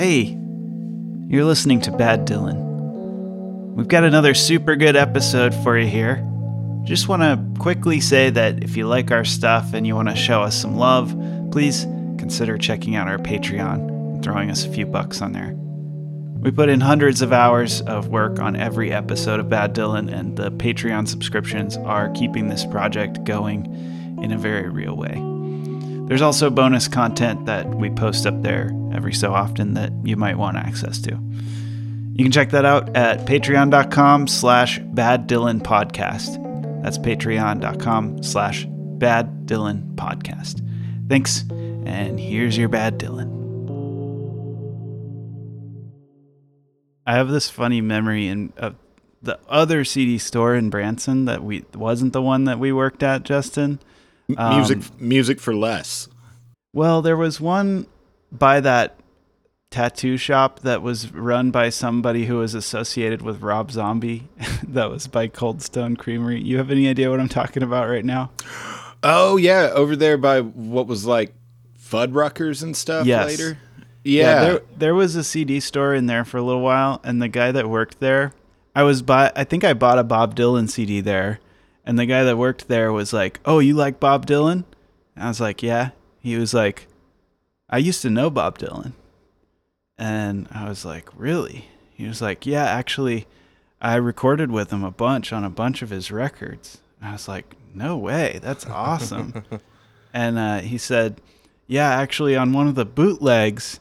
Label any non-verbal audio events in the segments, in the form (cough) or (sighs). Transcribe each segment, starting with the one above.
Hey, you're listening to Bad Dylan. We've got another super good episode for you here. Just want to quickly say that if you like our stuff and you want to show us some love, please consider checking out our Patreon and throwing us a few bucks on there. We put in hundreds of hours of work on every episode of Bad Dylan, and the Patreon subscriptions are keeping this project going in a very real way. There's also bonus content that we post up there every so often that you might want access to. You can check that out at patreon.com slash bad Dylan podcast. That's patreon.com slash bad Dylan podcast. Thanks, and here's your bad Dylan. I have this funny memory in of the other CD store in Branson that we wasn't the one that we worked at, Justin. Um, music, music for less. Well, there was one by that tattoo shop that was run by somebody who was associated with Rob Zombie. (laughs) that was by Cold Stone Creamery. You have any idea what I'm talking about right now? Oh yeah, over there by what was like Fuddruckers and stuff yes. later. Yeah, yeah there, there was a CD store in there for a little while, and the guy that worked there, I was buy. I think I bought a Bob Dylan CD there, and the guy that worked there was like, "Oh, you like Bob Dylan?" And I was like, "Yeah." He was like, "I used to know Bob Dylan," and I was like, "Really?" He was like, "Yeah, actually, I recorded with him a bunch on a bunch of his records." And I was like, "No way, that's awesome!" (laughs) and uh, he said, "Yeah, actually, on one of the bootlegs."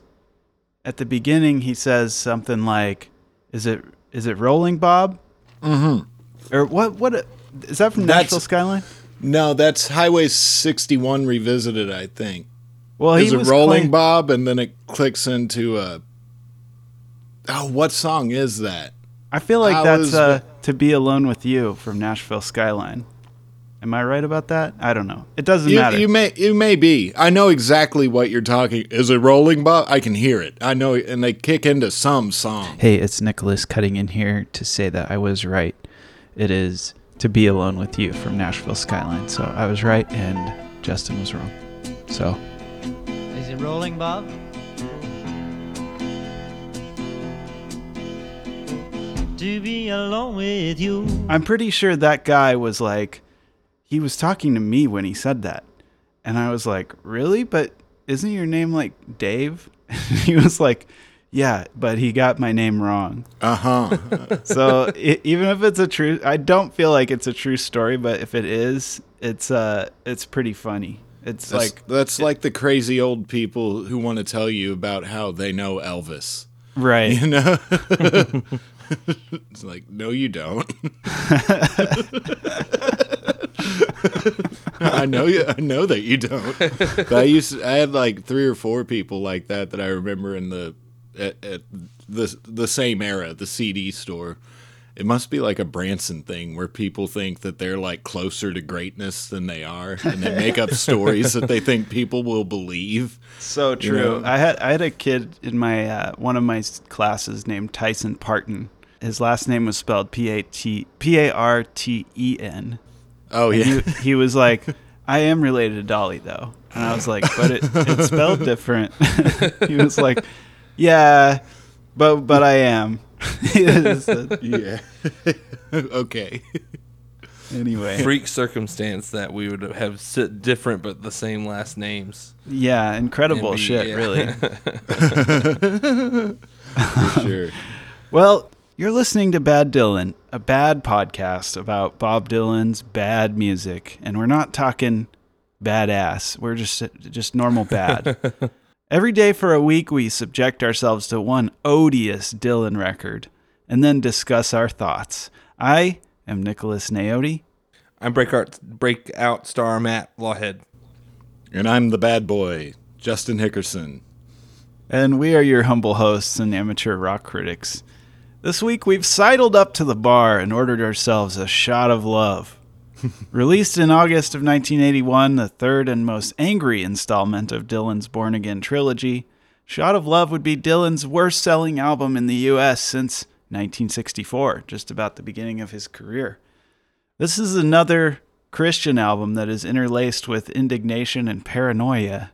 at the beginning he says something like, "Is it is it Rolling Bob?" Mm-hmm. Or what? What is that from that's, Nashville Skyline? No, that's Highway 61 revisited. I think. Well, is he it Rolling claim- Bob, and then it clicks into a. Oh, what song is that? I feel like that's was, uh, "To Be Alone with You" from Nashville Skyline. Am I right about that? I don't know. It doesn't you, matter. You may you may be. I know exactly what you're talking. Is it rolling, Bob? I can hear it. I know, and they kick into some song. Hey, it's Nicholas cutting in here to say that I was right. It is "To Be Alone with You" from Nashville Skyline. So I was right, and Justin was wrong. So. Is it rolling, Bob? To be alone with you. I'm pretty sure that guy was like he was talking to me when he said that. And I was like, really? But isn't your name like Dave? (laughs) he was like, yeah, but he got my name wrong. Uh huh. (laughs) so it, even if it's a true, I don't feel like it's a true story, but if it is, it's uh, it's pretty funny. It's that's, like that's it, like the crazy old people who want to tell you about how they know Elvis, right? You know. (laughs) it's like, no, you don't. (laughs) I know you. I know that you don't. But I used. To, I had like three or four people like that that I remember in the at, at the the same era, the CD store. It must be like a Branson thing where people think that they're like closer to greatness than they are, and they make up (laughs) stories that they think people will believe. So true. You know? I had I had a kid in my uh, one of my classes named Tyson Parton. His last name was spelled P A T P A R T E N. Oh yeah. He, he, was like, I am related to Dolly though, and I was like, but it, it's spelled (laughs) different. (laughs) he was like, Yeah, but but I am. (laughs) (laughs) yeah. (laughs) okay. Anyway, freak circumstance that we would have sit different but the same last names. Yeah, incredible be, shit, yeah. really. For sure. Well, you're listening to Bad Dylan, a bad podcast about Bob Dylan's bad music, and we're not talking badass. We're just just normal bad. Every day for a week, we subject ourselves to one odious Dylan record and then discuss our thoughts. I am Nicholas Naoti. I'm breakout breakout star Matt Lawhead, and I'm the bad boy Justin Hickerson. And we are your humble hosts and amateur rock critics. This week we've sidled up to the bar and ordered ourselves a shot of love. (laughs) Released in August of 1981, the third and most angry installment of Dylan's Born Again trilogy, Shot of Love would be Dylan's worst selling album in the US since 1964, just about the beginning of his career. This is another Christian album that is interlaced with indignation and paranoia,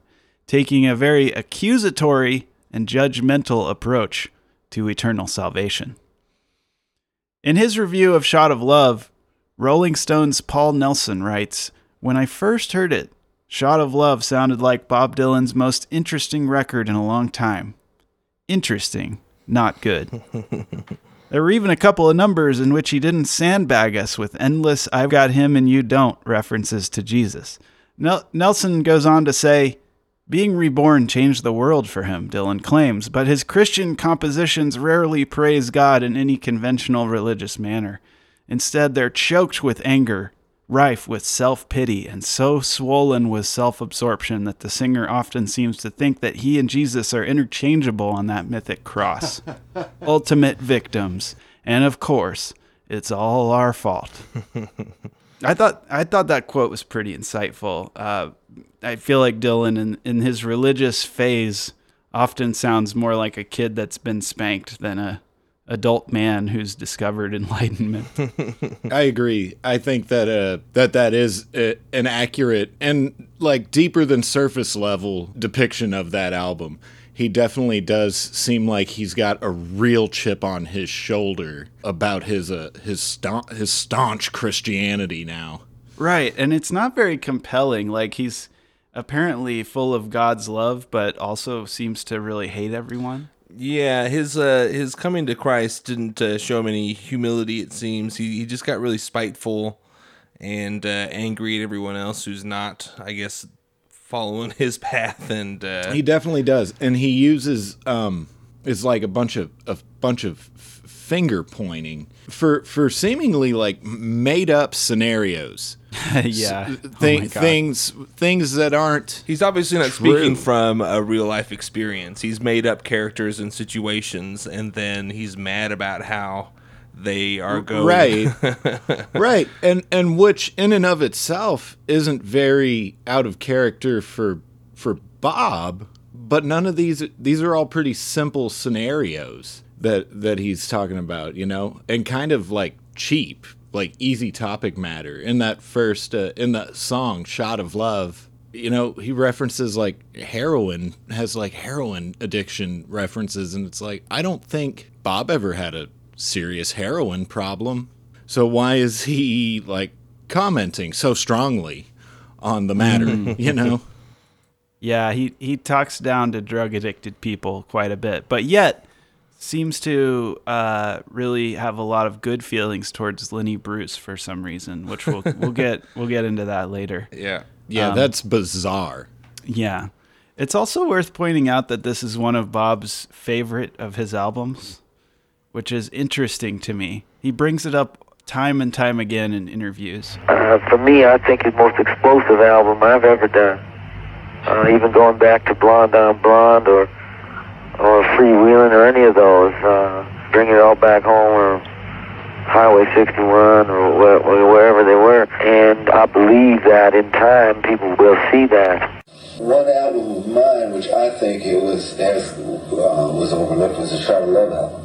taking a very accusatory and judgmental approach to eternal salvation. In his review of Shot of Love, Rolling Stone's Paul Nelson writes When I first heard it, Shot of Love sounded like Bob Dylan's most interesting record in a long time. Interesting, not good. (laughs) there were even a couple of numbers in which he didn't sandbag us with endless I've got him and you don't references to Jesus. Nel- Nelson goes on to say, being reborn changed the world for him, Dylan claims, but his Christian compositions rarely praise God in any conventional religious manner. Instead, they're choked with anger, rife with self pity, and so swollen with self absorption that the singer often seems to think that he and Jesus are interchangeable on that mythic cross. (laughs) Ultimate victims. And of course, it's all our fault. (laughs) I thought I thought that quote was pretty insightful. Uh, I feel like Dylan in, in his religious phase often sounds more like a kid that's been spanked than a adult man who's discovered enlightenment. (laughs) I agree. I think that uh, that that is uh an accurate and like deeper than surface level depiction of that album. He definitely does seem like he's got a real chip on his shoulder about his uh, his staunch, his staunch Christianity now. right, and it's not very compelling. Like he's apparently full of God's love, but also seems to really hate everyone. Yeah, his uh, his coming to Christ didn't uh, show him any humility. It seems he he just got really spiteful and uh, angry at everyone else who's not, I guess, following (laughs) his path. And uh, He definitely does, and he uses um, it's like a bunch of a bunch of finger pointing for for seemingly like made up scenarios. (laughs) yeah, Th- Oh things things that aren't He's obviously not True. speaking from a real life experience. He's made up characters and situations, and then he's mad about how they are going. right (laughs) right and and which in and of itself isn't very out of character for for bob but none of these these are all pretty simple scenarios that that he's talking about you know and kind of like cheap like easy topic matter. In that first uh, in the song shot of love you know he references like heroin has like heroin addiction references. And it's like i don't think bob ever had a serious heroin problem. So why is he like commenting so strongly on the matter (laughs) you know? Yeah, he, he talks down to drug addicted people quite a bit, but yet seems to uh, really have a lot of good feelings towards Lenny Bruce for some reason, which we'll we'll (laughs) get we'll get into that later. Yeah. yeah Um, that's bizarre Yeah. It's also worth pointing out that this is one of Bob's favorite of his albums, which is interesting to me. He brings it up time and time again in interviews. Uh, for me, I think it's most explosive album I've ever done. Uh, even going back to Blonde on Blonde or or Freewheeling or any of those, uh, bring it all back home or Highway 61 or where, wherever they were. And I believe that in time people will see that. One album of mine, which I think it was as uh, was overlooked, was the of Love album.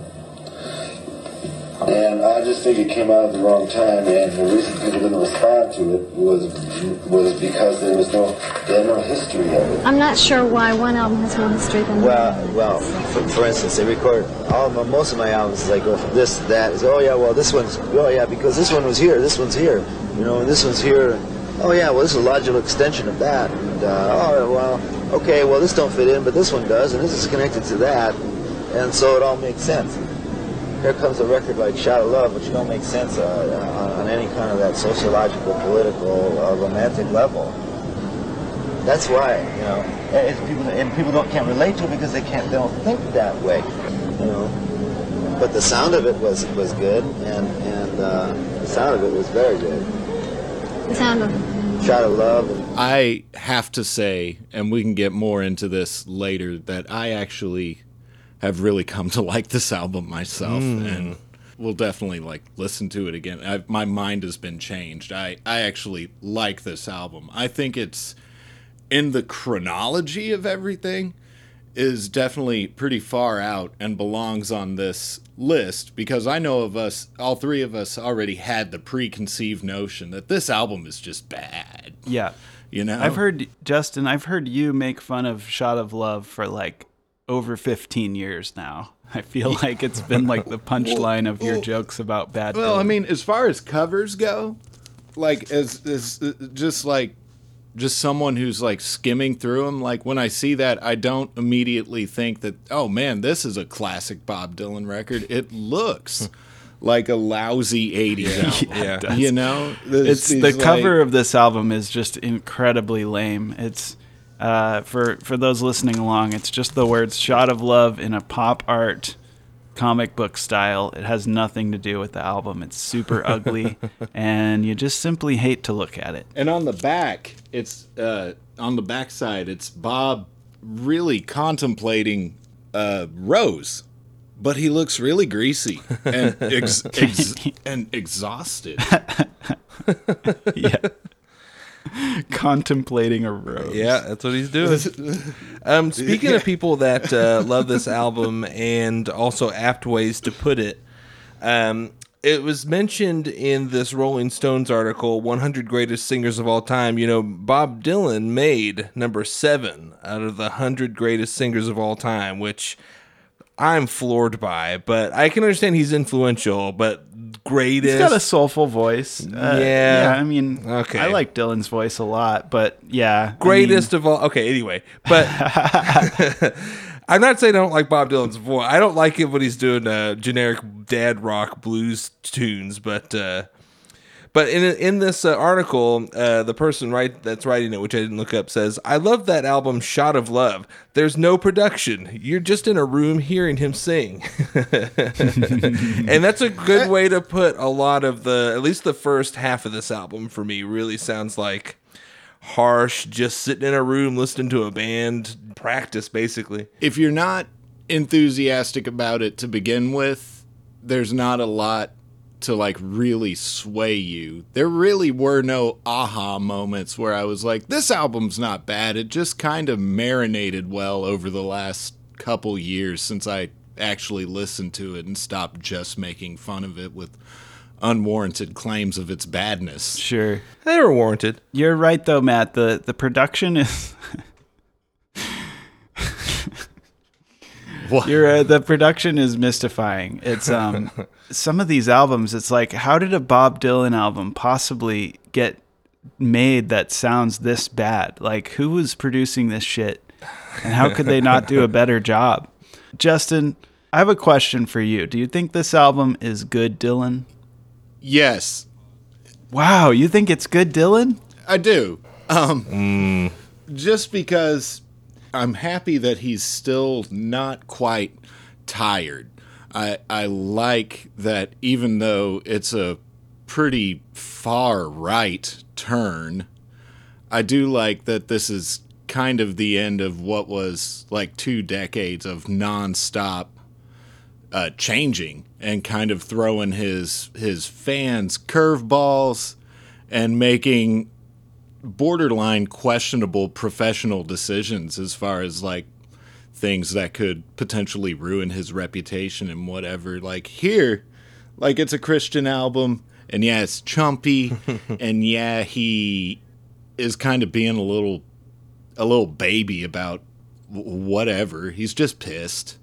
And I just think it came out at the wrong time, and the reason people didn't respond to it was was because there was no they had no history of it. I'm not sure why one album has more history than the Well, other. well, for, for instance, they record all my, most of my albums. They go from this, to that. Is oh yeah, well this one's oh yeah because this one was here, this one's here, you know, and this one's here. Oh yeah, well this is a logical extension of that. And uh, oh well, okay, well this don't fit in, but this one does, and this is connected to that, and so it all makes sense. Here comes a record like Shot of Love, which don't make sense uh, on, on any kind of that sociological, political, uh, romantic level. That's why, you know, and it's people and people don't can't relate to it because they can't they don't think that way, you know. But the sound of it was was good, and and uh, the sound of it was very good. The sound of Shot of love, and I have to say, and we can get more into this later, that I actually have really come to like this album myself, hmm. and we'll definitely like listen to it again. I, my mind has been changed. I I actually like this album. I think it's in the chronology of everything is definitely pretty far out and belongs on this list because I know of us, all three of us already had the preconceived notion that this album is just bad. Yeah. You know, I've heard Justin, I've heard you make fun of Shot of Love for like over 15 years now. (laughs) I feel like it's been like the (laughs) punchline of your jokes about bad. Well, I mean, as far as covers go, like as as uh, just like just someone who's like skimming through them, like when I see that, I don't immediately think that, oh man, this is a classic Bob Dylan record. It looks (laughs) like a lousy '80s album. Yeah. You know, it's the cover of this album is just incredibly lame. It's uh, for for those listening along, it's just the words "shot of love" in a pop art comic book style. It has nothing to do with the album. It's super (laughs) ugly, and you just simply hate to look at it. And on the back, it's uh, on the back side, it's Bob really contemplating uh, Rose, but he looks really greasy and ex- (laughs) ex- and exhausted. (laughs) Yeah. (laughs) Contemplating a rose. Yeah, that's what he's doing. Um, speaking of people that uh, (laughs) love this album and also apt ways to put it, um, it was mentioned in this Rolling Stones article, 100 Greatest Singers of All Time. You know, Bob Dylan made number seven out of the 100 Greatest Singers of All Time, which I'm floored by. But I can understand he's influential, but greatest. He's got a soulful voice. Uh, Yeah. I mean, Okay. I like Dylan's voice a lot, but yeah. I mean, greatest of all. Okay, anyway, but (laughs) (laughs) I'm not saying I don't like Bob Dylan's voice. I don't like it when he's doing uh, generic dad rock blues tunes, but uh, but in in this uh, article, uh, the person right that's writing it, which I didn't look up, says, "I love that album, Shot of Love. There's no production. You're just in a room hearing him sing." (laughs) and that's a good way to put a lot of the at least the first half of this album for me really sounds like harsh just sitting in a room listening to a band practice basically if you're not enthusiastic about it to begin with, there's not a lot to like really sway you. There really were no aha moments where I was like, this album's not bad. It just kind of marinated well over the last couple years since I actually listened to it and stopped just making fun of it with unwarranted claims of its badness. Sure. they were warranted You're right though, Matt. The the production is (laughs) What? You're uh, the production is mystifying. It's um (laughs) some of these albums it's like how did a Bob Dylan album possibly get made that sounds this bad? Like who was producing this shit? And how could they not do a better job? Justin, I have a question for you. Do you think this album is good Dylan? Yes, Wow, you think it's good Dylan? I do. Um, Just because I'm happy that he's still not quite tired. I I like that even though it's a pretty far right turn, I do like that this is kind of the end of what was like two decades of nonstop uh, changing and kind of throwing his his fans curveballs and making borderline questionable professional decisions as far as like things that could potentially ruin his reputation and whatever. Like here, like it's a Christian album, and yeah, it's chumpy, (laughs) and yeah, he is kind of being a little a little baby about whatever. He's just pissed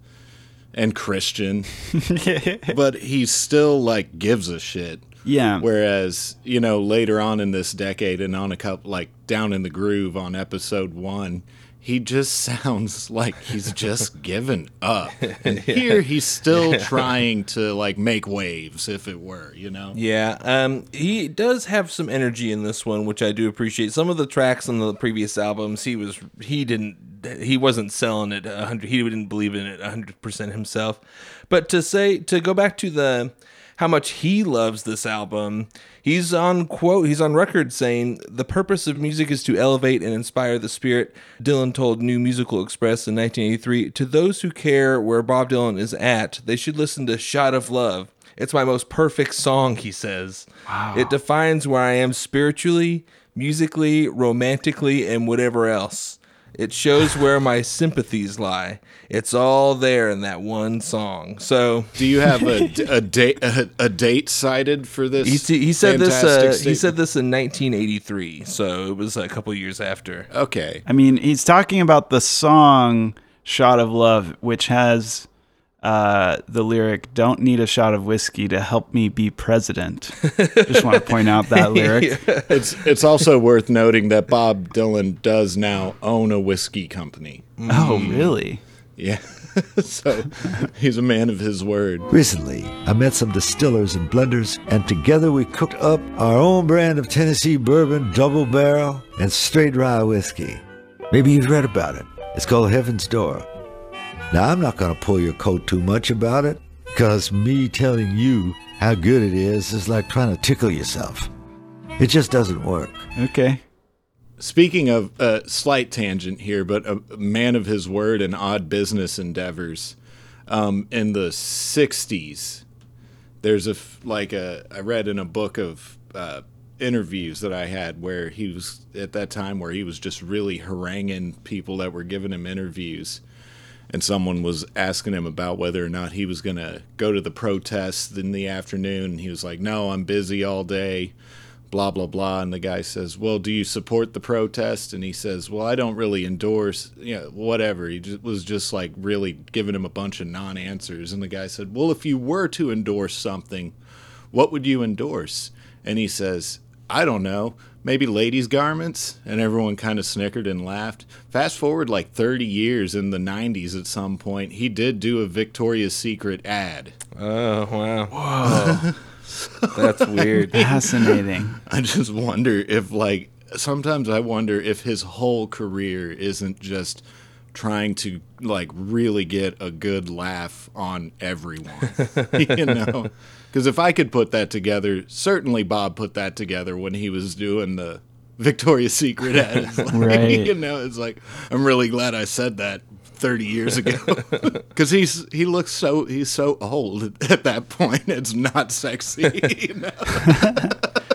and Christian, (laughs) but he still like gives a shit. Yeah. Whereas, you know, later on in this decade and on a couple, like down in the groove on episode one, he just (laughs) sounds like he's just given up. (laughs) And here he's still trying to like make waves, if it were, you know? Yeah, um, he does have some energy in this one, which I do appreciate. Some of the tracks on the previous albums, he was he didn't he wasn't selling it a hundred. He didn't believe in it hundred percent himself. But to say to go back to the how much he loves this album, he's on quote he's on record saying the purpose of music is to elevate and inspire the spirit. Dylan told New Musical Express in 1983, to those who care where Bob Dylan is at, they should listen to Shot of Love. It's my most perfect song, he says. It defines where I am spiritually, musically, romantically, and whatever else. It shows where my sympathies lie. It's all there in that one song. So Do you have a, a date a, a date cited for this? he, he said this. Uh, he said this in 1983. So it was a couple years after. Okay. I mean, he's talking about the song Shot of Love, which has uh, the lyric, Don't need a shot of whiskey to help me be president. Just want to point out that (laughs) lyric. It's it's also worth noting that Bob Dylan does now own a whiskey company. Oh, really? Yeah. (laughs) so he's a man of his word. Recently, I met some distillers and blenders, and together we cooked up our own brand of Tennessee bourbon, double barrel, and straight rye whiskey. Maybe you've read about it. It's called Heaven's Door. Now, I'm not going to pull your coat too much about it, because me telling you how good it is is like trying to tickle yourself. It just doesn't work. Okay. Speaking of a uh, slight tangent here, but a man of his word and odd business endeavors. Um, in the '60s, there's a, like a I read in a book of uh, interviews that I had where he was at that time where he was just really haranguing people that were giving him interviews, and someone was asking him about whether or not he was going to go to the protest in the afternoon. And he was like, "No, I'm busy all day." blah blah blah and the guy says well do you support the protest and he says well i don't really endorse you know whatever he just, was just like really giving him a bunch of non-answers and the guy said well if you were to endorse something what would you endorse and he says i don't know maybe ladies garments and everyone kind of snickered and laughed fast forward like 30 years in the 90s at some point he did do a victoria's secret ad Oh wow! Whoa, (laughs) that's weird. Fascinating. (laughs) I just wonder if, like, sometimes I wonder if his whole career isn't just trying to, like, really get a good laugh on everyone. (laughs) (laughs) you know? Because if I could put that together, certainly Bob put that together when he was doing the Victoria's Secret ad. It's (laughs) like, Right. You know, it's like, I'm really glad I said that 30 years ago. Because he's he looks so he's so old at that point. It's not sexy. You know?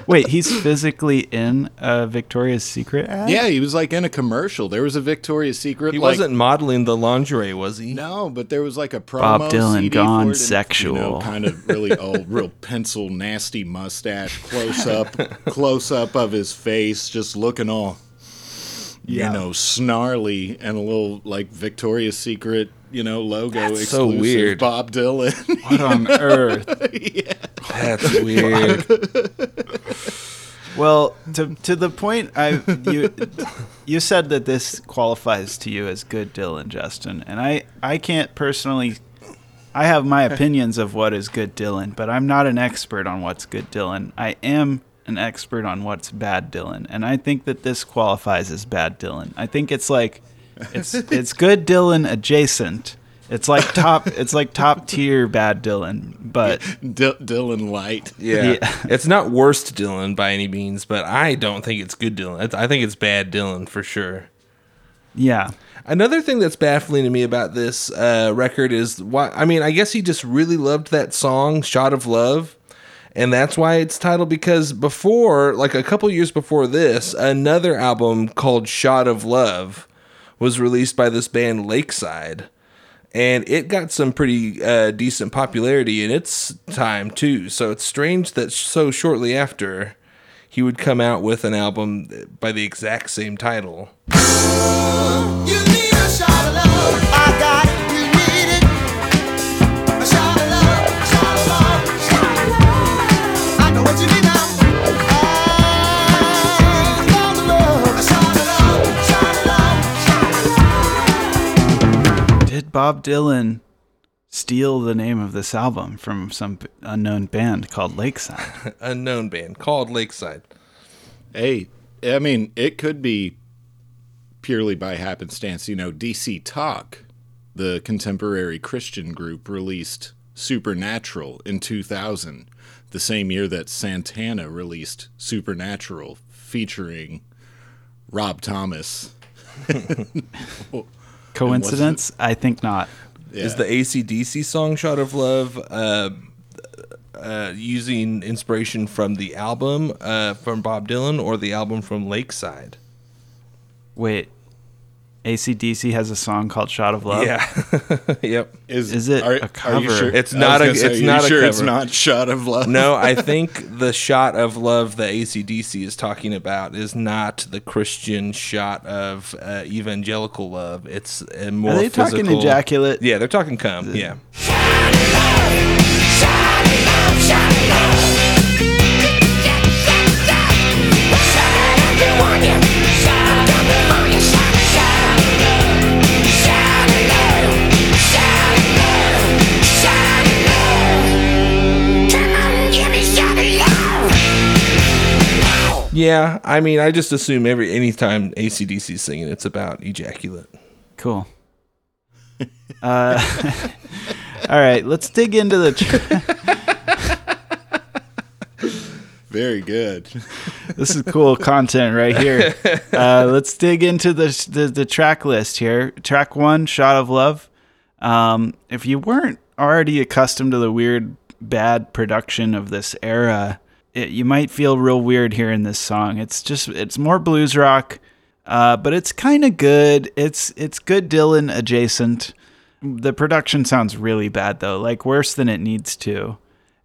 Wait, he's physically in a Victoria's Secret ad? Yeah, he was like in a commercial. There was a Victoria's Secret. He like, wasn't modeling the lingerie, was he? No, but there was like a promo. Bob Dylan CD gone it and, sexual. You know, kind of really old, (laughs) real pencil, nasty mustache, close up, close up of his face, just looking all, Yeah. you know, snarly and a little like Victoria's Secret, you know, logo That's so exclusive. weird. Bob Dylan. What on (laughs) earth? That's weird. Well, to to the point I you you said that this qualifies to you as good Dylan, Justin, and I I can't personally. I have my opinions of what is good Dylan, but I'm not an expert on what's good Dylan. I am an expert on what's bad Dylan, and I think that this qualifies as bad Dylan. I think it's like it's it's good Dylan adjacent. It's like top (laughs) it's like top tier bad Dylan, but D- Dylan Light. Yeah. Yeah. it's not worst Dylan by any means, but I don't think it's good Dylan. It's- I think it's bad Dylan for sure. yeah. Another thing that's baffling to me about this uh, record is why. I mean, I guess he just really loved that song, "Shot of Love," and that's why it's titled. Because before, like a couple years before this, another album called "Shot of Love" was released by this band Lakeside, and it got some pretty uh, decent popularity in its time too. So it's strange that so shortly after he would come out with an album by the exact same title. Bob Dylan steal the name of this album from some unknown band called Lakeside? (laughs) unknown band called Lakeside. Hey, I mean, it could be purely by happenstance. You know, DC Talk, the contemporary Christian group, released Supernatural in 2000, the same year that Santana released Supernatural, featuring Rob Thomas. (laughs) (laughs) Coincidence? I think not. Is the ACDC song Shot of Love uh, uh, using inspiration from the album uh, from Bob Dylan or the album from Lakeside? Wait. ACDC has a song called "Shot of Love"? Yeah. (laughs) yep. Is it a Are you cover? sure? It's not a- gonna say, it's are you not a sure It's not shot of love. No, I (laughs) think the shot of love the ACDC is talking about is not the Christian shot of uh, evangelical love. It's a more Are they talking ejaculate? Yeah, they're talking cum. Yeah. Yeah, I mean, I just assume every anytime ACDC is singing, it's about ejaculate. Cool. Uh, (laughs) all right, let's dig into the. Tr- (laughs) Very good. (laughs) this is cool content right here. Uh, let's dig into the, the the track list here. Track one, "Shot of Love." Um, if you weren't already accustomed to the weird, bad production of this era, it, you might feel real weird hearing this song. It's just it's more blues rock, uh, but it's kind of good. It's it's good Dylan adjacent. The production sounds really bad though, like worse than it needs to.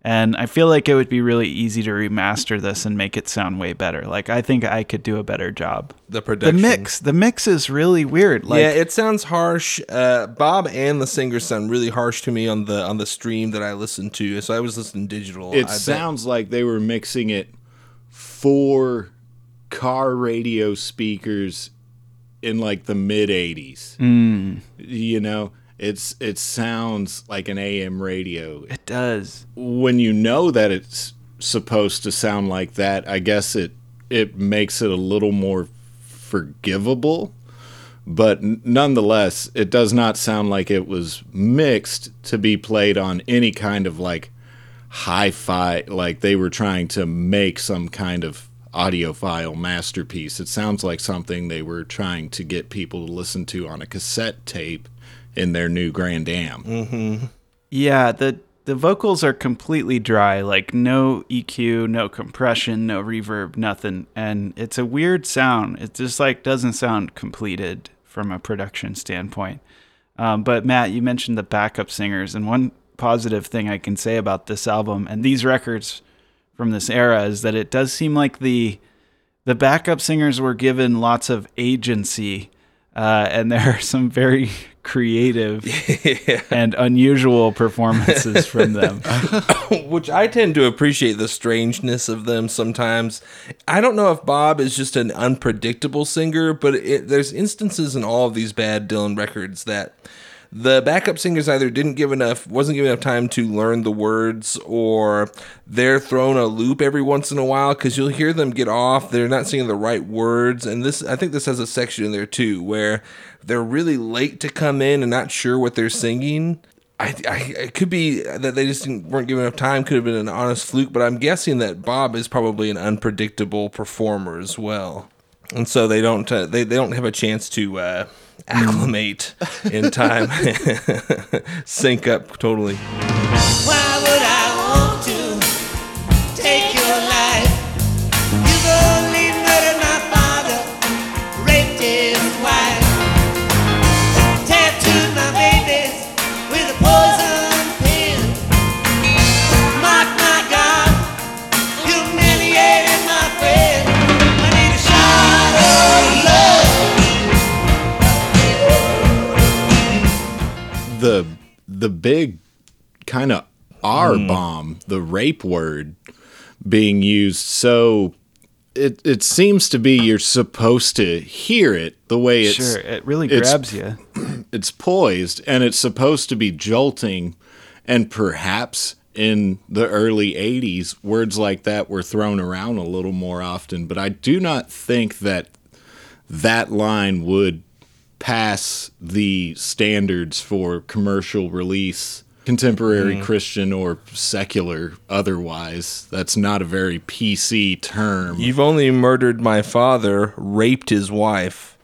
And I feel like it would be really easy to remaster this and make it sound way better. Like I think I could do a better job. The The mix, the mix is really weird. Like yeah, it sounds harsh. Uh, Bob and the singer sound really harsh to me on the on the stream that I listened to. So I was listening digital. It I bet- sounds like they were mixing it for car radio speakers in like the mid 80s. Mm. You know, it's it sounds like an AM radio. it does. When you know that it's supposed to sound like that, I guess it it makes it a little more forgivable. But nonetheless, it does not sound like it was mixed to be played on any kind of like hi-fi like they were trying to make some kind of audiophile masterpiece it sounds like something they were trying to get people to listen to on a cassette tape in their new grand am Yeah, the the vocals are completely dry, like no EQ, no compression, no reverb, nothing. And it's a weird sound. It just like doesn't sound completed from a production standpoint. Um, but Matt, you mentioned the backup singers, and one positive thing I can say about this album and these records from this era is that it does seem like the the backup singers were given lots of agency, uh, and there are some very creative (laughs) and unusual performances (laughs) from them. (coughs) which I tend to appreciate the strangeness of them sometimes. I don't know if Bob is just an unpredictable singer, but it, there's instances in all of these bad Dylan records that the backup singers either didn't give enough, wasn't given enough time to learn the words, or they're thrown a loop every once in a while because you'll hear them get off. They're not singing the right words, and this I think this has a section in there too where they're really late to come in and not sure what they're singing. I, I it could be that they just weren't given enough time. Could have been an honest fluke, but I'm guessing that Bob is probably an unpredictable performer as well, and so they don't uh, they they don't have a chance to uh, acclimate in time, (laughs) sync up totally. Why the big kind of R hmm. bomb, the rape word being used. So it it seems to be you're supposed to hear it the way it's sure, it really grabs you. (clears throat) it's poised and it's supposed to be jolting and perhaps in the early 80s words like that were thrown around a little more often. But I do not think that that line would pass the standards for commercial release contemporary christian or secular otherwise that's not a very pc term You've only murdered my father, raped his wife,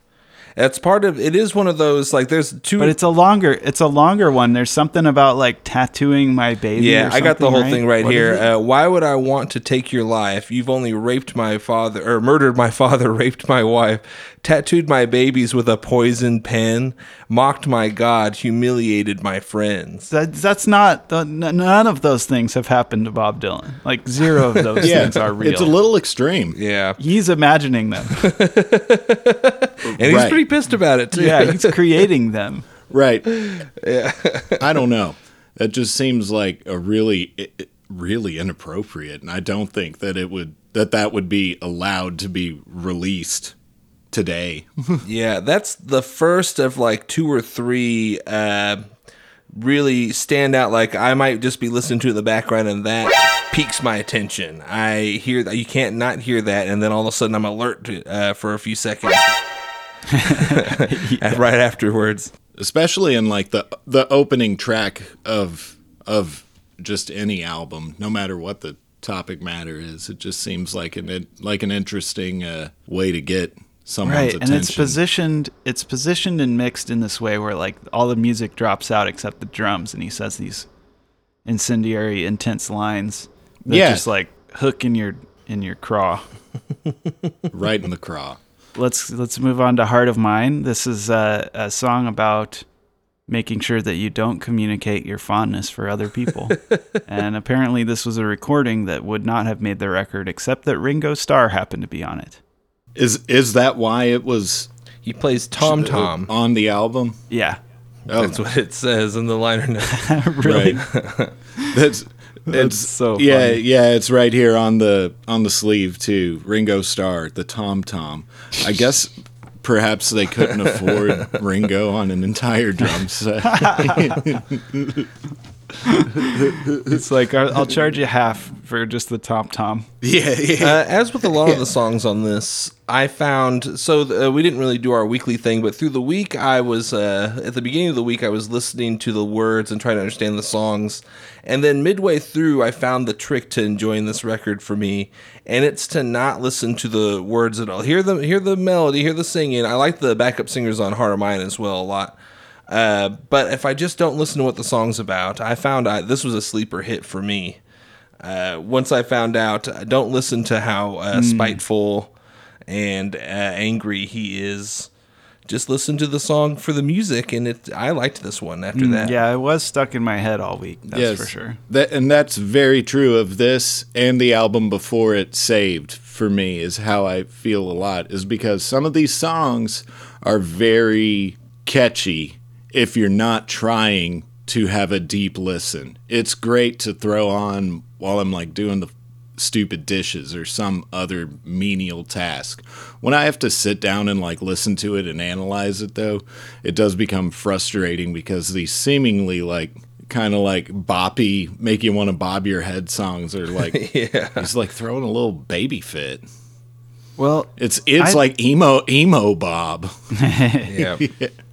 That's part of it. Is one of those like there's two. But it's a longer it's a longer one. There's something about like tattooing my baby. Yeah, or I got the something, whole thing right What is here. Uh, why would I want to take your life? You've only raped my father, or murdered my (laughs) father, raped my wife, tattooed my babies with a poison pen, mocked my God, humiliated my friends. That, that's not the, none of those things have happened to Bob Dylan. Like zero of those (laughs) Yeah, things are real. it's a little extreme. Yeah, He's imagining them. (laughs) and he's Right. pretty pissed about it too. yeah, he's creating them. Right. (laughs) yeah. I don't know. That just seems like a really, i- i- really inappropriate, and I don't think that it would that that would be allowed to be released today. (laughs) Yeah, that's the first of like two or three uh, really stand out. Like I might just be listening to it in the background, and that piques my attention. I hear that you can't not hear that, and then all of a sudden I'm alert to, uh, for a few seconds. (laughs) (laughs) Right afterwards. especially in like the the opening track of of just any album, no matter what the topic matter is. It just seems like an like an interesting uh, way to get someone's right attention. and it's positioned it's positioned and mixed in this way where like all the music drops out except the drums and he says these incendiary intense lines that Yeah. just like hook in your in your craw (laughs) right in the craw. let's let's move on to heart of mine this is a, a song about making sure that you don't communicate your fondness for other people (laughs) and apparently this was a recording that would not have made the record except that ringo starr happened to be on it Is is that why it was He plays Tom uh, Tom. on the album? yeah Oh, That's what it says in the liner notes. (laughs) really Right. (laughs) That's it's so yeah funny. yeah it's right here on the on the sleeve too. Ringo Starr, the Tom Tom. I guess perhaps they couldn't (laughs) afford Ringo on an entire drum set. (laughs) it's like I'll, I'll charge you half for just the top tom yeah, yeah. Uh, as with a lot of the songs on this, I found so uh, we didn't really do our weekly thing, but through the week, I was uh, at the beginning of the week, I was listening to the words and trying to understand the songs, and then midway through, I found the trick to enjoying this record for me, and it's to not listen to the words at all. Hear the hear the melody, hear the singing. I like the backup singers on Heart of Mine as well a lot. Uh, but if I just don't listen to what the song's about, I found I, this was a sleeper hit for me. Uh, once I found out, uh, don't listen to how uh, spiteful and uh, angry he is. Just listen to the song for the music, and it. I liked this one after that. Mm, yeah it was stuck in my head all week that's yes, for sure That and that's very true of this and the album before it saved for me is how I feel a lot is because some of these songs are very catchy if you're not trying to have a deep listen. It's great to throw on while I'm like doing the stupid dishes or some other menial task. When I have to sit down and like listen to it and analyze it though, it does become frustrating because these seemingly like kind of like boppy make you want to bob your head songs are like (laughs) Yeah. it's like throwing a little baby fit. well It's it's I- like emo emo bob. (laughs) yeah.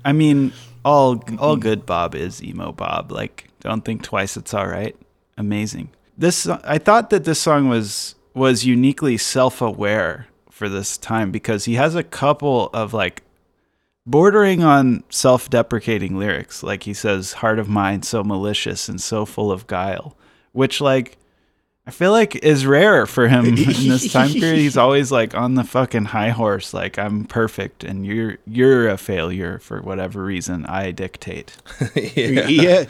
I mean, all all good Bob is emo Bob. Like, don't think twice. It's all right. Amazing. This I thought that this song was was uniquely self aware for this time because he has a couple of like bordering on self deprecating lyrics. Like he says, "Heart of mine, so malicious and so full of guile," which like. I feel like is rare for him (laughs) in this time period. He's always like on the fucking high horse, like I'm perfect and you're you're a failure for whatever reason. I dictate. (laughs) yeah.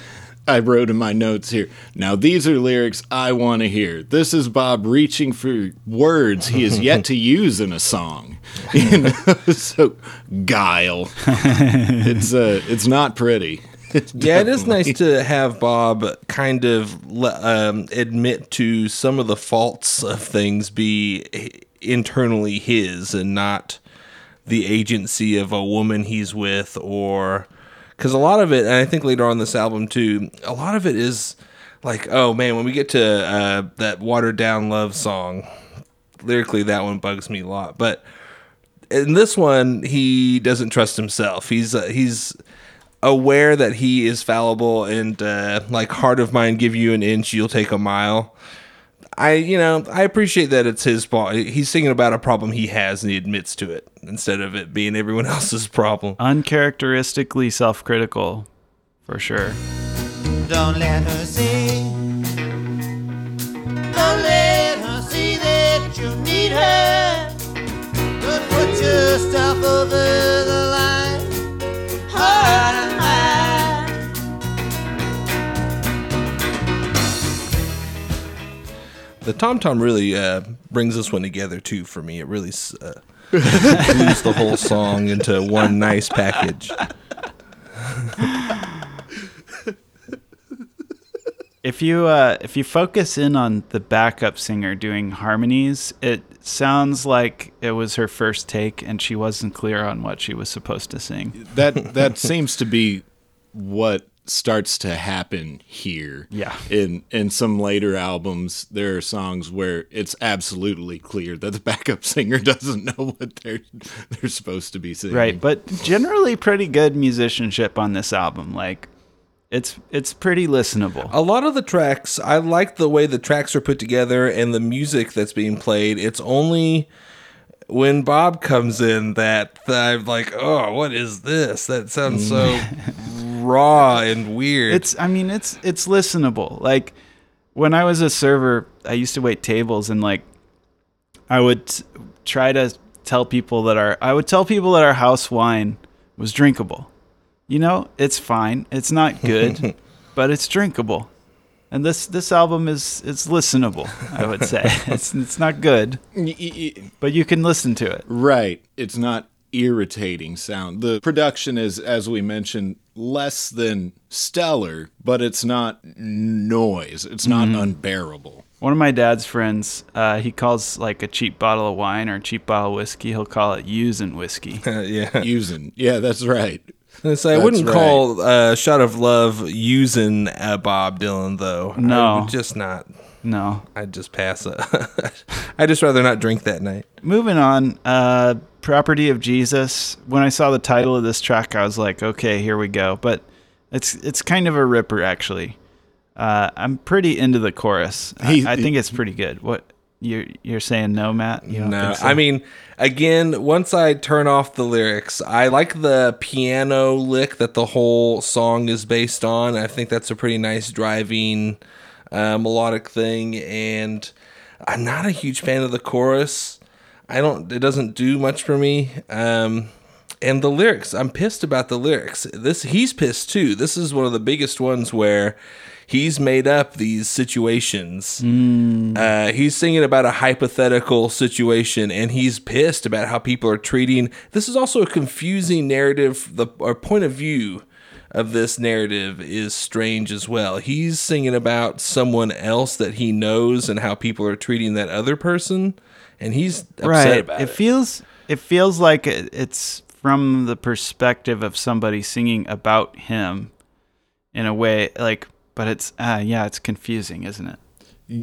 I wrote in my notes here. Now these are lyrics I want to hear. This is Bob reaching for words he has yet to (laughs) use in a song. You know, so guile. It's uh, it's not pretty. (laughs) Yeah, it is nice to have Bob kind of um, admit to some of the faults of things be internally his and not the agency of a woman he's with or because a lot of it and i think later on this album too a lot of it is like oh man when we get to uh, that watered down love song lyrically that one bugs me a lot but in this one he doesn't trust himself. He's uh, he's aware that he is fallible and uh, like heart of mine give you an inch you'll take a mile I, you know, I appreciate that it's his fault. He's singing about a problem he has and he admits to it instead of it being everyone (laughs) else's problem. Uncharacteristically self critical, for sure. Don't let her see. Don't let her see that you need her. Don't put your stuff over the line. The Tom Tom really uh, brings this one together too for me. It really s- uh, (laughs) glues the whole song into one nice package. If you uh, if you focus in on the backup singer doing harmonies, it sounds like it was her first take and she wasn't clear on what she was supposed to sing. that that seems to be what starts to happen here. Yeah. In in some later albums, there are songs where it's absolutely clear that the backup (laughs) singer doesn't know what they're they're supposed to be singing. Right, but generally pretty good musicianship on this album. Like it's it's pretty listenable. A lot of the tracks, I like the way the tracks are put together and the music that's being played. It's only when Bob comes in that I'm like, oh, what is this? That sounds so (laughs) raw and weird. It's I mean it's it's listenable. Like when I was a server, I used to wait tables and like I would try to tell people that our I would tell people that our house wine was drinkable. You know, it's fine. It's not good, (laughs) but it's drinkable. And this this album is it's listenable, I would say. (laughs) it's it's not good, but you can listen to it. Right. It's not irritating sound. The production is, as we mentioned, less than stellar, but it's not noise. It's not Mhm. unbearable. One of my dad's friends, uh, he calls like a cheap bottle of wine or a cheap bottle of whiskey. He'll call it using whiskey. (laughs) yeah, using. Yeah, that's right. So I That's wouldn't right. call uh, "Shot of Love" using uh, Bob Dylan though. I No. would just not. No, I'd just pass it. (laughs) I'd just rather not drink that night. Moving on, uh, Property of Jesus. When I saw the title of this track, I was like, okay, here we go. But it's it's kind of a ripper, actually. Uh, I'm pretty into the chorus. I, He- I think it's pretty good. What you you're saying? No, Matt. You No, so? I mean, again, once I turn off the lyrics, I like the piano lick that the whole song is based on. I think that's a pretty nice driving uh, melodic thing, and I'm not a huge fan of the chorus. I don't. It doesn't do much for me. Um, and the lyrics, I'm pissed about the lyrics. This he's pissed too. This is one of the biggest ones where he's made up these situations. Uh, he's singing about a hypothetical situation, and he's pissed about how people are treating. This is also a confusing narrative. The or point of view of this narrative is strange as well. He's singing about someone else that he knows and how people are treating that other person, and he's upset right. about it, it. feels it feels like it's from the perspective of somebody singing about him, in a way. Like, but it's uh, yeah, it's confusing, isn't it?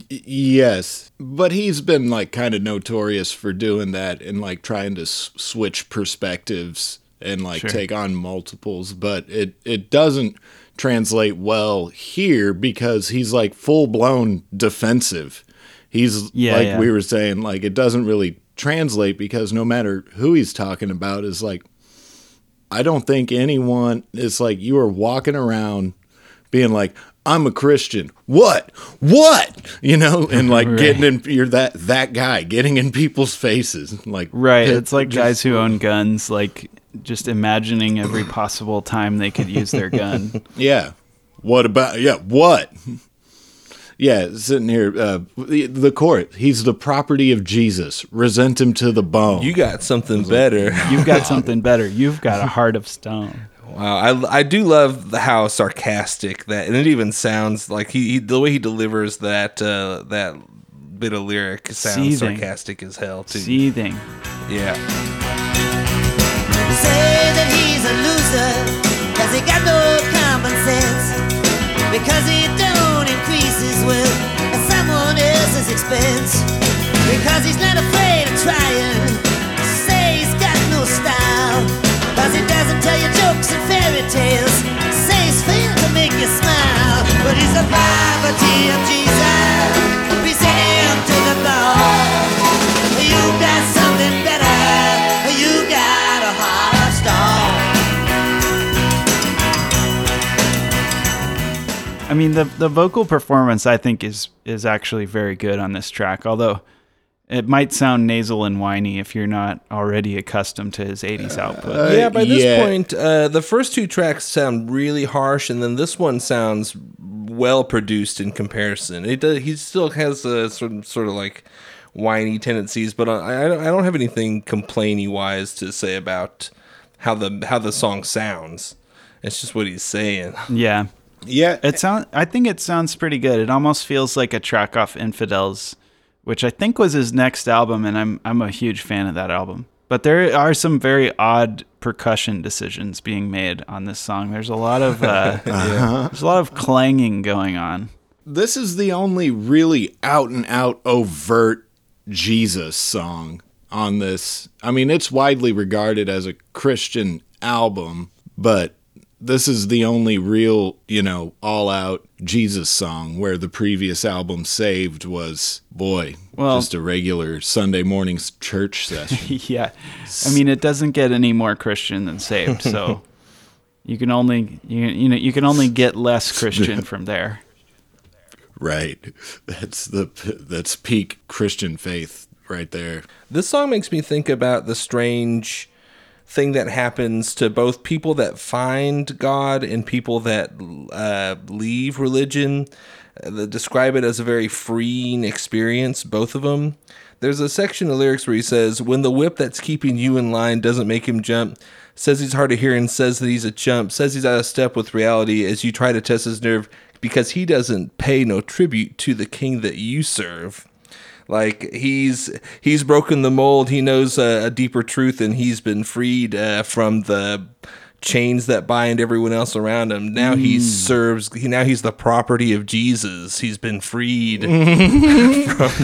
Yes, but he's been like kind of notorious for doing that and like trying to s- switch perspectives and like Sure. take on multiples, but it it doesn't translate well here because he's like full blown defensive. He's Yeah, like yeah. we were saying like it doesn't really translate because no matter who he's talking about is like I don't think anyone is like you are walking around being like I'm a Christian. What? What? You know, (laughs) and like Right. getting in you're that that guy getting in people's faces like Right. it- It's like just- guys who own guns, like just imagining every possible time they could use their gun. (laughs) Yeah. What about yeah, what? Yeah, sitting here uh the, the court. He's the property of Jesus. Resent him to the bone. You got something better. You've got something better. You've got a heart of stone. Wow, I, I do love the how sarcastic that, and it even sounds like he, he the way he delivers that uh, that bit of lyric sounds Seething. sarcastic as hell too. Seething. Yeah, Say that he's a loser, cause he got no common sense. Because he don't else's expense because he's not afraid of trying. Say he's got no style because he doesn't tell you jokes and fairy tales. Say he's failed to make you smile, but he's a poverty of Jesus. Present him to the Lord. You've got mean, the the vocal performance I think is is actually very good on this track. Although it might sound nasal and whiny if you're not already accustomed to his '80s uh, output. Uh, yeah, by this yeah. point, uh, the first two tracks sound really harsh, and then this one sounds well produced in comparison. It does, he still has a sort of, sort of like whiny tendencies, but I, I don't- I don't have anything complainy wise to say about how the how the song sounds. It's just what he's saying. Yeah, Yeah, it sounds. I think it sounds pretty good. It almost feels like a track off Infidels, which I think was his next album, and I'm I'm a huge fan of that album. But there are some very odd percussion decisions being made on this song. There's a lot of uh, (laughs) there's a lot of clanging going on. this is the only really out and out overt Jesus song on this. I mean, it's widely regarded as a Christian album, but this is the only real, you know, all out Jesus song where the previous album Saved was, boy, Well- just a regular Sunday morning church session. (laughs) yeah, I mean it doesn't get any more Christian than saved. So (laughs) you can only you you know you can only get less Christian (laughs) from there. right. That's the that's peak Christian faith right there. This song makes me think about the strange thing that happens to both people that find God and people that uh, leave religion. Uh, They describe it as a very freeing experience, both of them. There's a section of lyrics where he says, When the whip that's keeping you in line doesn't make him jump, says he's hard of hearing, says that he's a chump, says he's out of step with reality as you try to test his nerve because he doesn't pay no tribute to the king that you serve. Like he's he's broken the mold. He knows uh, a deeper truth, and he's been freed uh, from the chains that bind everyone else around him. Now he serves. He now he's the property of Jesus. He's been freed (laughs) from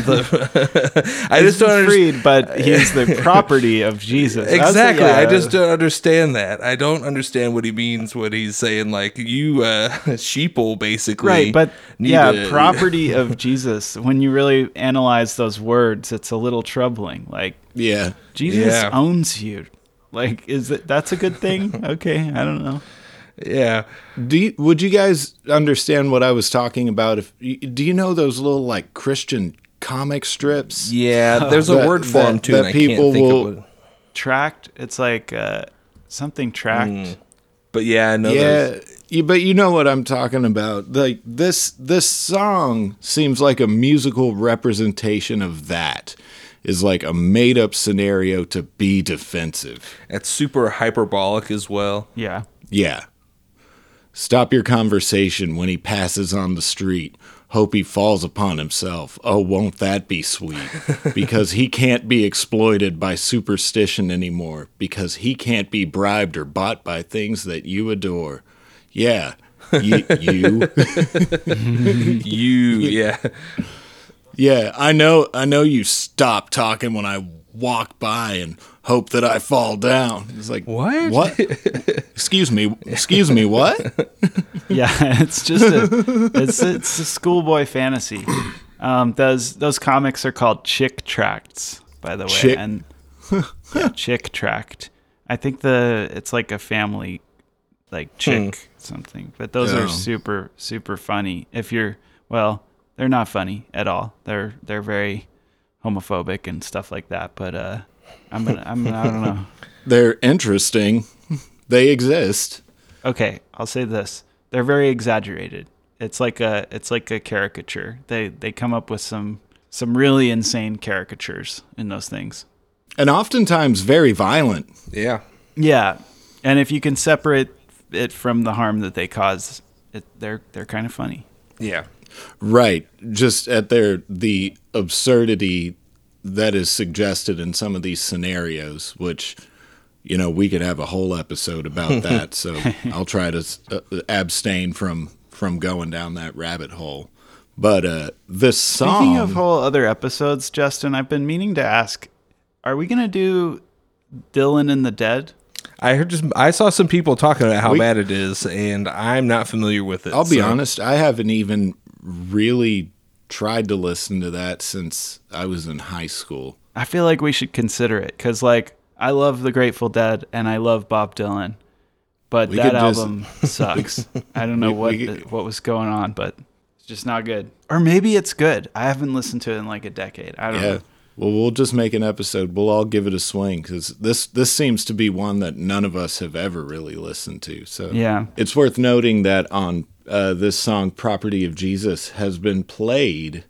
the. (laughs) I just don't understand. freed, but (laughs) he's the property of Jesus. Exactly. I yeah. just don't understand that. I don't understand what he means when he's saying like you uh sheeple basically. right, but yeah, to- property of Jesus. When you really analyze those words, it's a little troubling. Like Yeah. Jesus Yeah. owns you. Like, is it that's a good thing? (laughs) Okay, I don't know. Yeah. Do you, would you guys understand what I was talking about? If do you know those little like Christian comic strips? Yeah, (laughs) there's a That- word for that- him too, that and I people can't think will- of what. Tracked. It's like uh, something tracked. Mm. But yeah, I know. yeah, those. you, but you know what I'm talking about. Like this, this song seems like a musical representation of that. Is like a made up scenario to be defensive. It's super hyperbolic as well. Yeah. Yeah. Stop your conversation when he passes on the street. Hope he falls upon himself. Oh, won't that be sweet? (laughs) Because he can't be exploited by superstition anymore. Because he can't be bribed or bought by things that you adore. Yeah. Y- you. (laughs) You, yeah. (laughs) Yeah, I know I know you stop talking when I walk by and hope that I fall down. It's like What? What? (laughs) excuse me. Excuse me, what? (laughs) Yeah, it's just a it's it's a schoolboy fantasy. Um, those those comics are called Chick Tracts, by the way, Chick- and yeah, (laughs) Chick Tract. I think the it's like a family, like Chick something. But those Yeah. are super super funny. If you're well, they're not funny at all. They're they're very homophobic and stuff like that. But uh, I'm gonna I'm I don't know. (laughs) They're interesting. They exist. Okay, I'll say this. They're very exaggerated. It's like a it's like a caricature. They they come up with some some really insane caricatures in those things. And oftentimes very violent. Yeah. Yeah. And if you can separate it from the harm that they cause, it, they're they're kind of funny. Yeah. Right. Just at their the absurdity that is suggested in some of these scenarios, which you know we could have a whole episode about (laughs) that. So I'll try to uh, abstain from from going down that rabbit hole. But uh, this song, Speaking of whole other episodes, Justin, I've been meaning to ask, are we gonna do Dylan and the Dead? I heard just I saw some people talking about how We- bad it is, and I'm not familiar with it. I'll be so- honest, I haven't even really tried to listen to that since I was in high school. I feel like we should consider it because, like, I love the Grateful Dead and I love Bob Dylan, but We that could just- album sucks. (laughs) I don't know we- what we could- what was going on, but it's just not good. Or maybe it's good. I haven't listened to it in like a decade. I don't Yeah. know. Well, we'll just make an episode. We'll all give it a swing because this this seems to be one that none of us have ever really listened to. So Yeah. it's worth noting that on uh, this song, "Property of Jesus," has been played,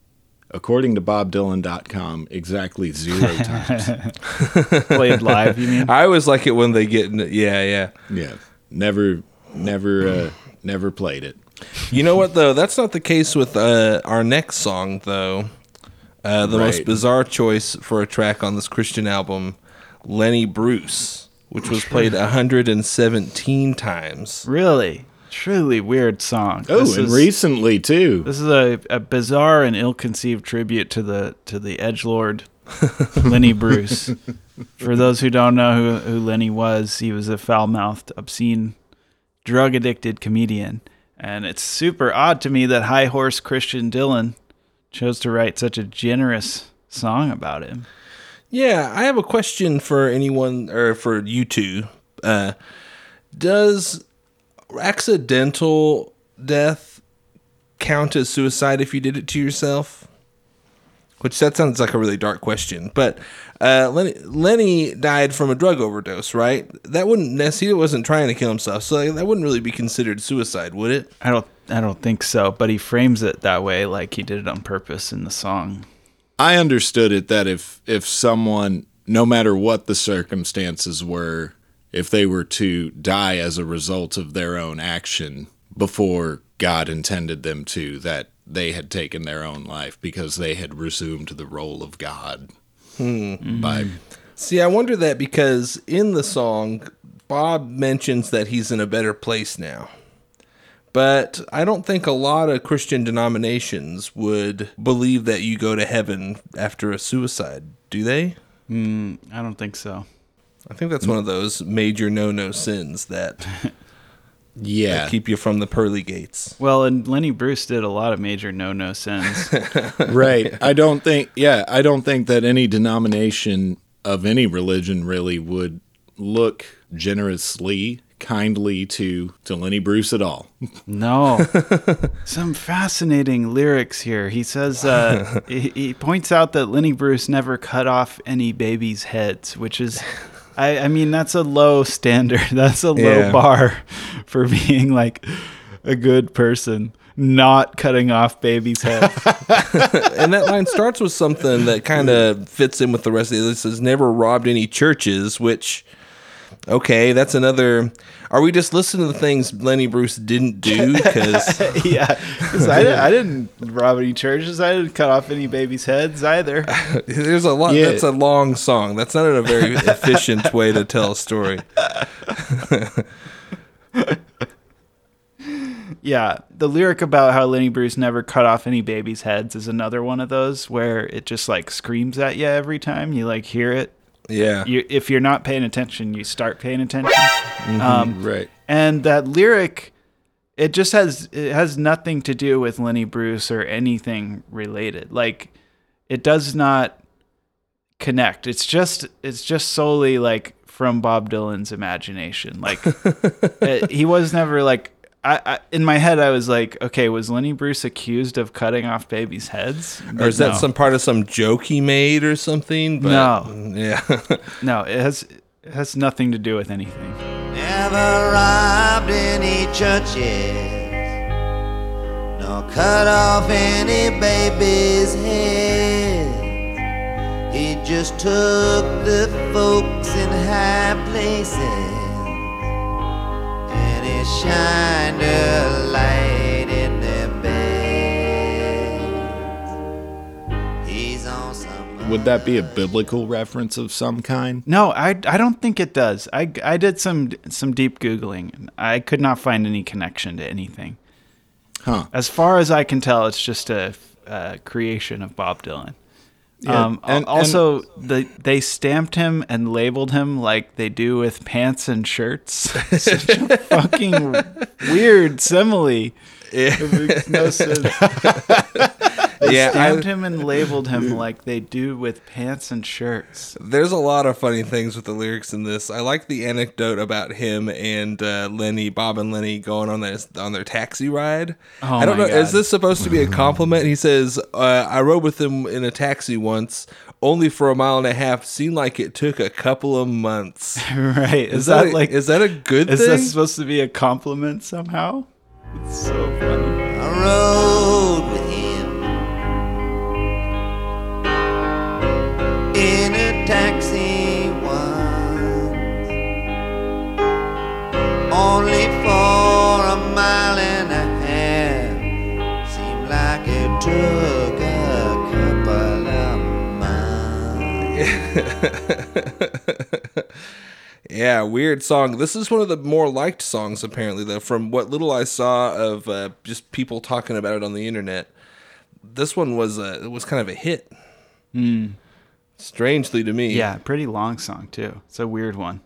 according to BobDylan.com, exactly zero (laughs) times. (laughs) Played live, you mean? I always like it when they get in yeah, yeah. yeah, never, never, uh, never played it. You know what though? That's not the case with uh, our next song though. Uh, the most bizarre choice for a track on this Christian album, Lenny Bruce, which was played 117 times. Really? Truly weird song. Oh, This and is- recently too. This is a, a bizarre and ill-conceived tribute to the to the edge lord (laughs) Lenny Bruce. For those who don't know who, who Lenny was, he was a foul-mouthed, obscene, drug-addicted comedian, and it's super odd to me that High Horse Christian Dylan chose to write such a generous song about him. Yeah, I have a question for anyone or for you two. Uh, does accidental death count as suicide if you did it to yourself? Which that sounds like a really dark question, but uh, Lenny, Lenny died from a drug overdose, right? That wouldn't necessarily wasn't trying to kill himself, so that wouldn't really be considered suicide, would it? I don't I don't think so, but he frames it that way, like he did it on purpose in the song. I understood it that if if someone, no matter what the circumstances were, if they were to die as a result of their own action before God intended them to, that they had taken their own life because they had resumed the role of God. By See, I wonder that because in the song, Bob mentions that he's in a better place now. But I don't think a lot of Christian denominations would believe that you go to heaven after a suicide, do they? Mm, I don't think so. I think that's one of those major no-no sins that, (laughs) yeah, that keep you from the pearly gates. Well, and Lenny Bruce did a lot of major no-no sins. (laughs) right. I don't think. Yeah, I don't think that any denomination of any religion really would look generously, kindly to to Lenny Bruce at all. (laughs) No. Some fascinating lyrics here. He says, uh, he, he points out that Lenny Bruce never cut off any babies' heads, which is, I, I mean, that's a low standard. (laughs) That's a low Yeah. bar (laughs) for being like a good person, not cutting off babies' heads. (laughs) and that line starts with something that kind of fits in with the rest of it. It says, never robbed any churches, which, okay, that's another. Are we just listening to the things Lenny Bruce didn't do? (laughs) Because yeah. (laughs) 'Cause I, di- I didn't rob any churches. I didn't cut off any babies' heads either. (laughs) there's a lot. Yeah. That's a long song. That's not a very efficient way to tell a story. Yeah, the lyric about how Lenny Bruce never cut off any babies' heads is another one of those where it just like screams at you every time you like hear it. Yeah. You, if you're not paying attention, you start paying attention. Um, Right. and that lyric, it just has it has nothing to do with Lenny Bruce or anything related. Like, it does not connect. It's just it's just solely like from Bob Dylan's imagination. Like, (laughs) it- he was never like. I, I, in my head, I was like, okay, was Lenny Bruce accused of cutting off babies' heads? Or is that some part of some joke he made or something? But, No. Mm, yeah. (laughs) No, it has it has nothing to do with anything. Never robbed any churches, nor cut off any baby's head. He just took the folks in high places Would that be a biblical reference of some kind? No, I, I don't think it does. I, I did some some deep googling. and I could not find any connection to anything. Huh. As far as I can tell, it's just a, uh creation of Bob Dylan. Yeah, um, and- also, the, they stamped him and labeled him like they do with pants and shirts. (laughs) Such a (laughs) fucking weird simile. It makes no sense. (laughs) They Yeah, I- stamped him and labeled him like they do with pants and shirts. There's a lot of funny things with the lyrics in this. I like the anecdote about him and uh, Lenny, Bob and Lenny going on their on their taxi ride. Oh I don't my know. Is this supposed to be a compliment? He says, uh, "I rode with him in a taxi once, only for a mile and a half. Seemed like it took a couple of months." (laughs) right? Is, Is that, that a- like is that a good Is thing? that supposed to be a compliment somehow? It's so funny. I rode only for a mile and a half. Seemed like it took a couple of months. (laughs) Yeah, weird song. This is one of the more liked songs, apparently, though, from what little I saw of uh, just people talking about it on the internet. This one was uh, it was kind of a hit. Strangely to me, Yeah, pretty long song too. It's a weird one.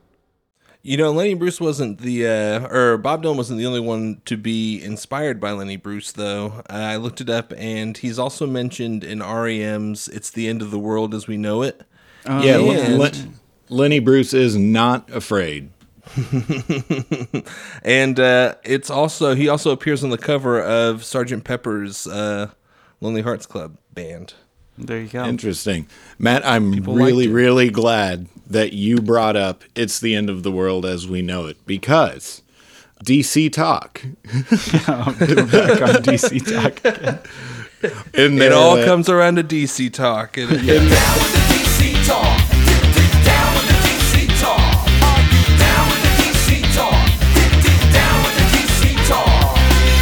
You know, Lenny Bruce wasn't the, uh, or Bob Dylan wasn't the only one to be inspired by Lenny Bruce, though. Uh, I looked it up, and he's also mentioned in REM's "It's the End of the World as We Know It." Yeah, And- Len- Lenny Bruce is not afraid. (laughs) and uh, it's also he also appears on the cover of Sergeant Pepper's uh, Lonely Hearts Club band. There you go. Interesting. Matt, I'm People really, really glad that you brought up It's the End of the World as We Know It because DC Talk. (laughs) I'm back on DC Talk again. (laughs) In It all comes around to DC talk. And, yeah.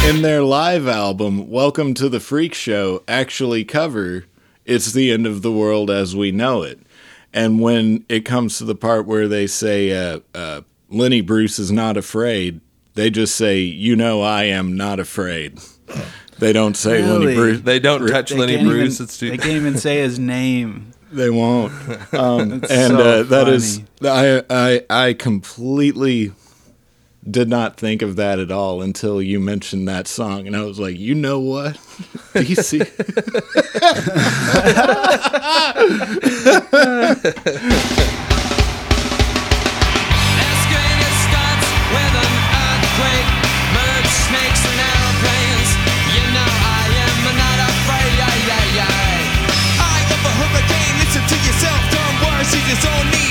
in their live album, Welcome to the Freak Show, actually cover It's the End of the World as We Know It. And when it comes to the part where they say, uh, uh, Lenny Bruce is not afraid, they just say, You know, I am not afraid. They don't say Lenny Bruce. They don't touch They Lenny Bruce. Even, it's too. they can't even say his name. They won't. (laughs) Um, and That's so uh, that is, funny. I, I, I completely did not think of that at all until you mentioned that song, and I was like, you know what, (laughs) DC. (laughs)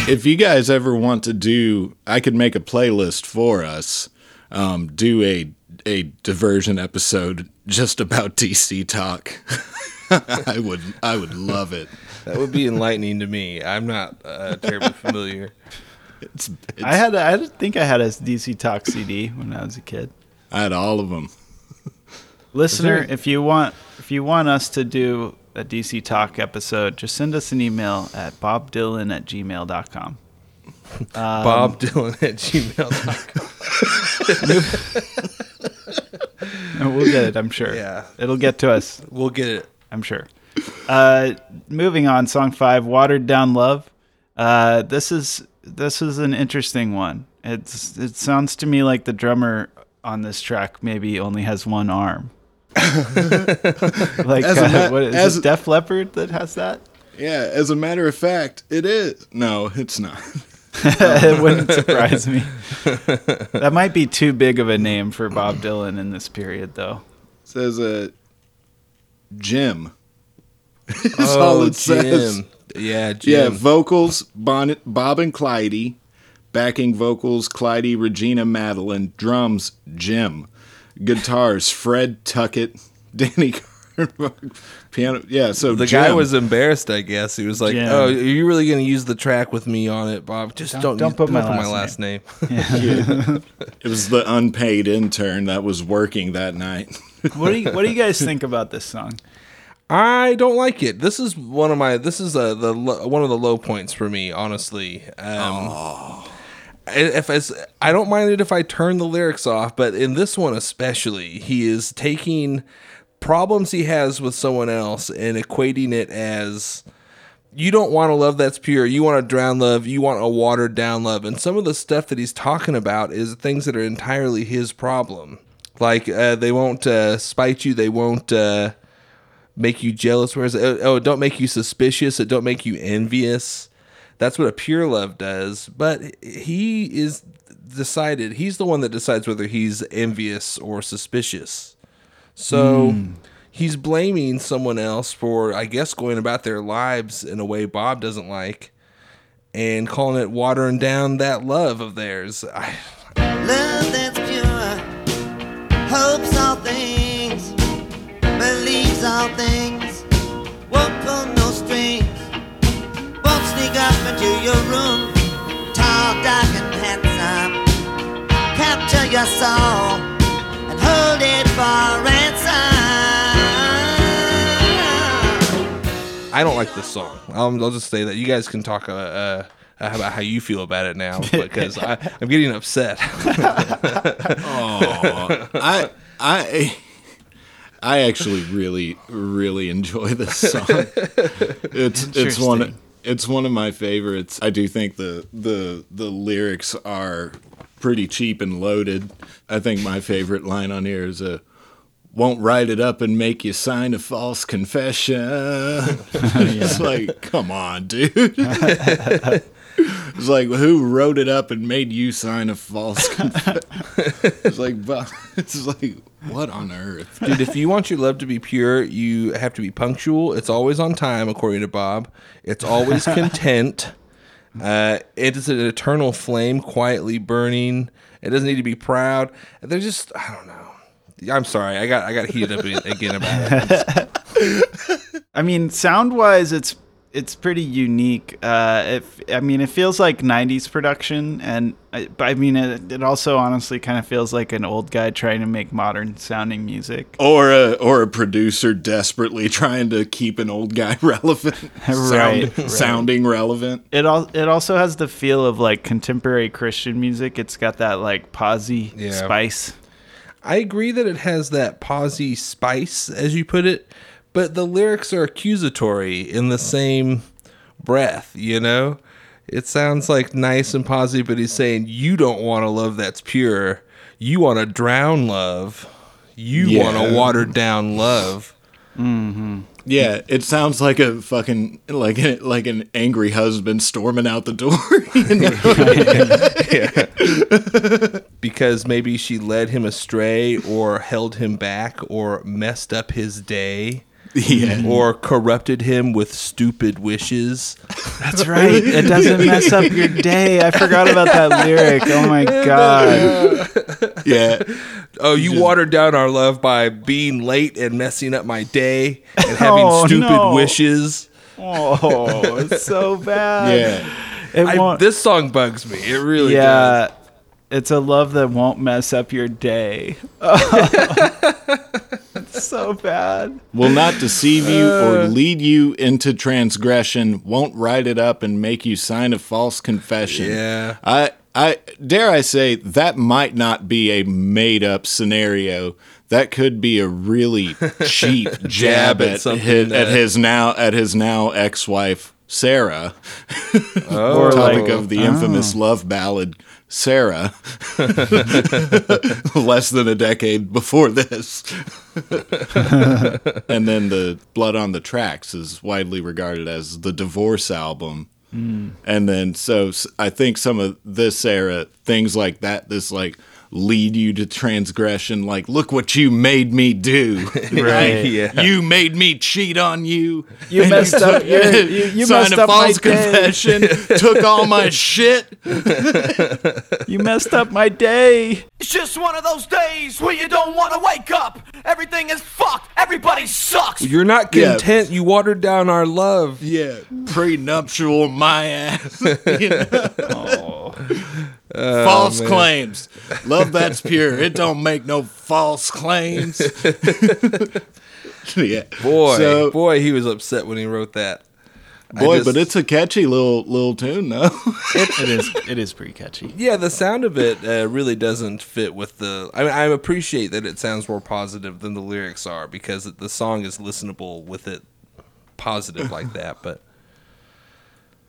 if you guys ever want to do, I could make a playlist for us. Um, do a a diversion episode just about DC talk. (laughs) I would I would love it. That would be enlightening to me. I'm not uh, terribly familiar. It's, it's I had, a, I think I had a DC Talk CD when I was a kid. I had all of them. Listener, if you want, if you want us to do a DC Talk episode, just send us an email at bobdylan at gmail.com. (laughs) Bob Dylan at gmail.com. And (laughs) we'll get it, I'm sure. Yeah. It'll get to us, We'll get it. I'm sure. Uh, moving on, song five, "Watered Down Love." Uh, this is this is an interesting one. It's it sounds to me like the drummer on this track maybe only has one arm. (laughs) like As a uh, ma- what is as- it, Def Leppard that has that? Yeah, as a matter of fact, it is. No, it's not. (laughs) it wouldn't (laughs) surprise me. that might be too big of a name for Bob Dylan in this period, though. It says uh, Jim. That's oh, all it. Jim. Yeah, Yeah, Jim. vocals Bon- Bob and Clyde, backing vocals Clyde, Regina, Madeline, drums Jim, guitars Fred Tackett, (laughs) Danny Carver, piano. Yeah, so the Jim. guy was embarrassed, I guess. He was like, Jim. "Oh, are you really going to use the track with me on it, Bob? Just Don't- don't don't use- put my my last last name." (laughs) It was the unpaid intern that was working that night. (laughs) What do you What do you guys think about this song? I don't like it. This is one of my. This is uh the one of the low points for me, honestly. Um, If as I don't mind it if I turn the lyrics off, but in this one especially, he is taking problems he has with someone else and equating it as you don't want a love that's pure. You want a drown love. You want a watered down love. And some of the stuff that he's talking about is things that are entirely his problem. Like uh, they won't uh, spite you. They won't. Uh, make you jealous. Whereas oh, oh, don't make you suspicious. It don't make you envious. That's what a pure love does. But he is decided. He's the one that decides whether he's envious or suspicious. So hmm. he's blaming someone else for, I guess, going about their lives in a way Bob doesn't like, and calling it watering down that love of theirs. I, Love that's pure, hopes all things, believes all things, won't pull no strings, won't up into your room, tall, dark, and handsome, capture your soul and hold it for ransom. I don't like this song. I'll, I'll just say that you guys can talk uh, uh, about how you feel about it now because I, (laughs) I'm getting upset. Oh, I I I actually really really enjoy this song. (laughs) It's it's one Interesting. It's one of my favorites. I do think the the the lyrics are pretty cheap and loaded. I think my favorite line on here is a won't write it up and make you sign a false confession. (laughs) (laughs) It's like, come on, dude. (laughs) It's like who wrote it up and made you sign a false confession? (laughs) it's like, it's like, what on earth? Dude, if you want your love to be pure, you have to be punctual. It's always on time, according to Bob. It's always (laughs) content. Uh, it is an eternal flame, quietly burning. It doesn't need to be proud. They're just, I don't know. I'm sorry, I got I got heated up again about it. (laughs) I mean, sound wise, it's it's pretty unique. Uh, if I mean, it feels like '90s production, and I, I mean, it, it also honestly kind of feels like an old guy trying to make modern sounding music. Or a or a producer desperately (laughs) trying to keep an old guy (laughs) relevant, (laughs) sound, Right, right. sounding relevant. It all it also has the feel of like contemporary Christian music. It's got that like posy Yeah. spice. I agree that it has that posy spice, as you put it, but the lyrics are accusatory in the same breath, you know? It sounds like nice and posy, but he's saying, You don't want a love that's pure. You want to drown love. You want Yeah. a watered down love. Mm-hmm. Yeah, it sounds like a fucking like a, (laughs) like an angry husband storming out the door. (laughs) (laughs) Because maybe she led him astray or held him back or messed up his day. Yeah. (laughs) Or corrupted him with stupid wishes. That's right. It (laughs) doesn't mess up your day. I forgot about that lyric. Oh my god. yeah. Oh, you watered down our love by being late and messing up my day and having Oh, stupid no. wishes. Oh, it's so bad. Yeah. It I, this song bugs me. It really does. yeah. It's a love that won't mess up your day. it's (laughs) so bad. Will not deceive you Uh. or lead you into transgression, won't write it up and make you sign a false confession. Yeah. I I dare I say that might not be a made up scenario. That could be a really cheap (laughs) jab, Jab at at, his, at his now at his now ex-wife Sara. (laughs) Or topic like- of the infamous love ballad Sara. (laughs) Less than a decade before this. (laughs) and then the Blood on the Tracks is widely regarded as the divorce album. Hmm. And then so I think some of this era things like that this like lead you to transgression like look what you made me do. (laughs) Right. Yeah. You made me cheat on you. You And messed up (laughs) your- you- you signed messed a up my false day. confession, (laughs) took all my shit. You messed up my day. It's just one of those days where you don't want to wake up. Everything is fucked. Everybody sucks. You're not Yeah. content. You watered down our love. Yeah, prenuptial my ass. You know? False claims. Love that's pure. It don't make no false claims. (laughs) yeah, Boy, So- boy, he was upset when he wrote that. Boy, just- but it's a catchy little little tune, though. It (laughs) is. It is pretty catchy. Yeah, the sound of it uh, really doesn't fit with the. I mean, I appreciate that it sounds more positive than the lyrics are because the song is listenable with it positive like that. But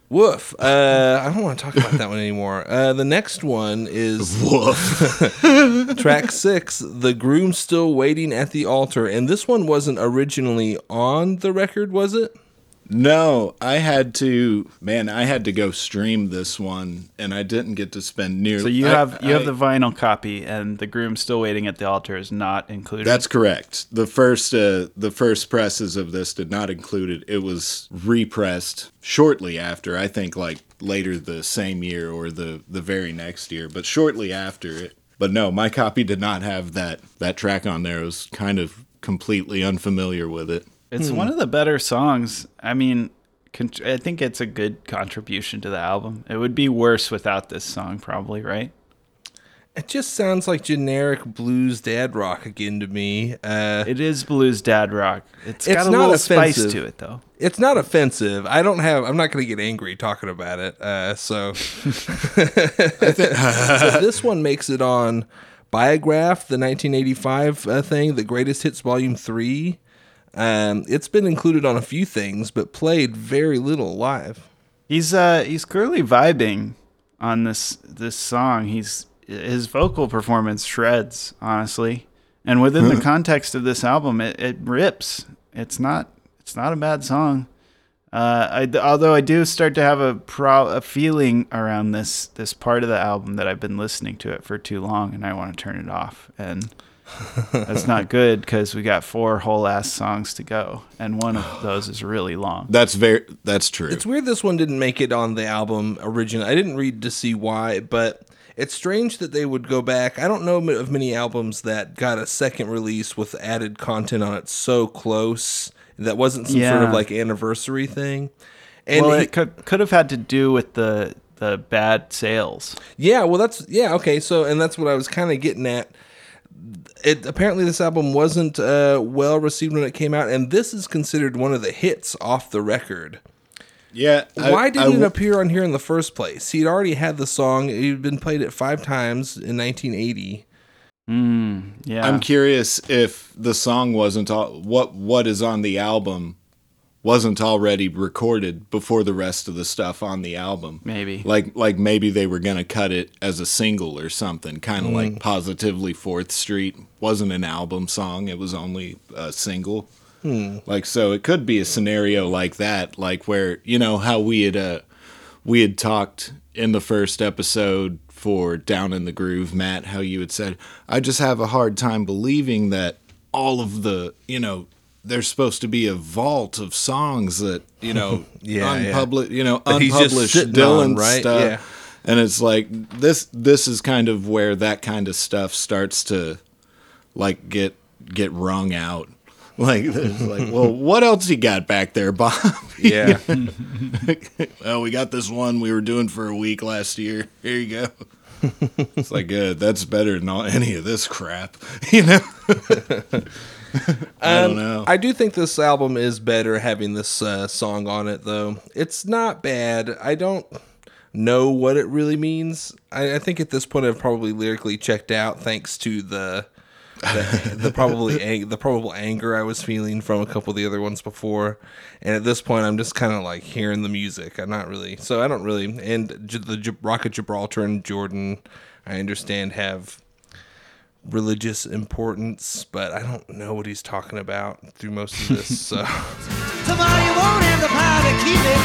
Woof. Uh, I don't want to talk about that one anymore. Uh, the next one is (laughs) Woof. (laughs) track six, "The Groom Still Waiting at the Altar," and this one wasn't originally on the record, was it? No, I had to. Man, I had to go stream this one, and I didn't get to spend nearly. So you I- have you I- have the vinyl copy, and the groom still waiting at the altar is not included. That's correct. The first uh, the first presses of this did not include it. It was repressed shortly after. I think like later the same year or the the very next year, but shortly after it. But no, my copy did not have that that track on there. I was kind of completely unfamiliar with it. It's Hmm. one of the better songs. I mean, con- I think it's a good contribution to the album. It would be worse without this song, probably, right? It just sounds like generic blues dad rock again to me. Uh, It is blues dad rock. it's It's got a not little spice to it, though. It's not offensive. I don't have. I'm not going to get angry talking about it. Uh, so, (laughs) (laughs) so this one makes it on Biograph, the 1985 uh, thing, the Greatest Hits Volume Three. Um, it's been included on a few things, but played very little live. He's uh he's clearly vibing on this this song. He's his vocal performance shreds, honestly. And within the (laughs) context of this album, it, it rips. It's not it's not a bad song. Uh, I, although I do start to have a pro, a feeling around this this part of the album that I've been listening to it for too long, and I want to turn it off. And that's not good because we got four whole ass songs to go, and one of (sighs) those is really long. That's very that's true. It's weird this one didn't make it on the album originally. I didn't read to see why, but it's strange that they would go back. I don't know of many albums that got a second release with added content on it so close that wasn't some sort of like anniversary thing. And well, he- it could could have had to do with the the bad sales. Yeah, well, that's yeah, okay. So, and that's what I was kind of getting at. It apparently this album wasn't uh, well received when it came out, and this is considered one of the hits off the record. yeah. I- Why I didn't it appear on here in the first place? He'd already had the song; he'd been played it five times in 1980. Mm, yeah. I'm curious if the song wasn't all, what what is on the album wasn't already recorded before the rest of the stuff on the album. Maybe. Like like maybe they were gonna cut it as a single or something, kind of like Positively Fourth Street wasn't an album song; it was only a single. Like so, it could be a scenario like that, like where you know how we had uh, we had talked in the first episode for Down in the Groove, Matt, how you had said, I just have a hard time believing that all of the, you know, there's supposed to be a vault of songs that, you know, (laughs) Yeah, yeah. unpublished, you know, That unpublished Dylan on, right? stuff. Yeah. And it's like this this is kind of where that kind of stuff starts to like get get wrung out. (laughs) Like, it's like, well, (laughs) what else you got back there, Bob? Yeah, well, we got this one we were doing for a week last year. Here you go. it's like, uh, that's better than all, any of this crap, you know. (laughs) I don't know. Um, I do think this album is better having this uh, song on it, though. It's not bad. I don't know what it really means. I, I think at this point I've probably lyrically checked out, thanks to the the, (laughs) the probably ang- the probable anger I was feeling from a couple of the other ones before. And at this point, I'm just kind of like hearing the music. I'm not really, so I don't really. And J- the J- Rock of Gibraltar and Jordan, I understand have religious importance, but I don't know what he's talking about through most of this. (laughs) So Tomorrow you won't have the power to keep it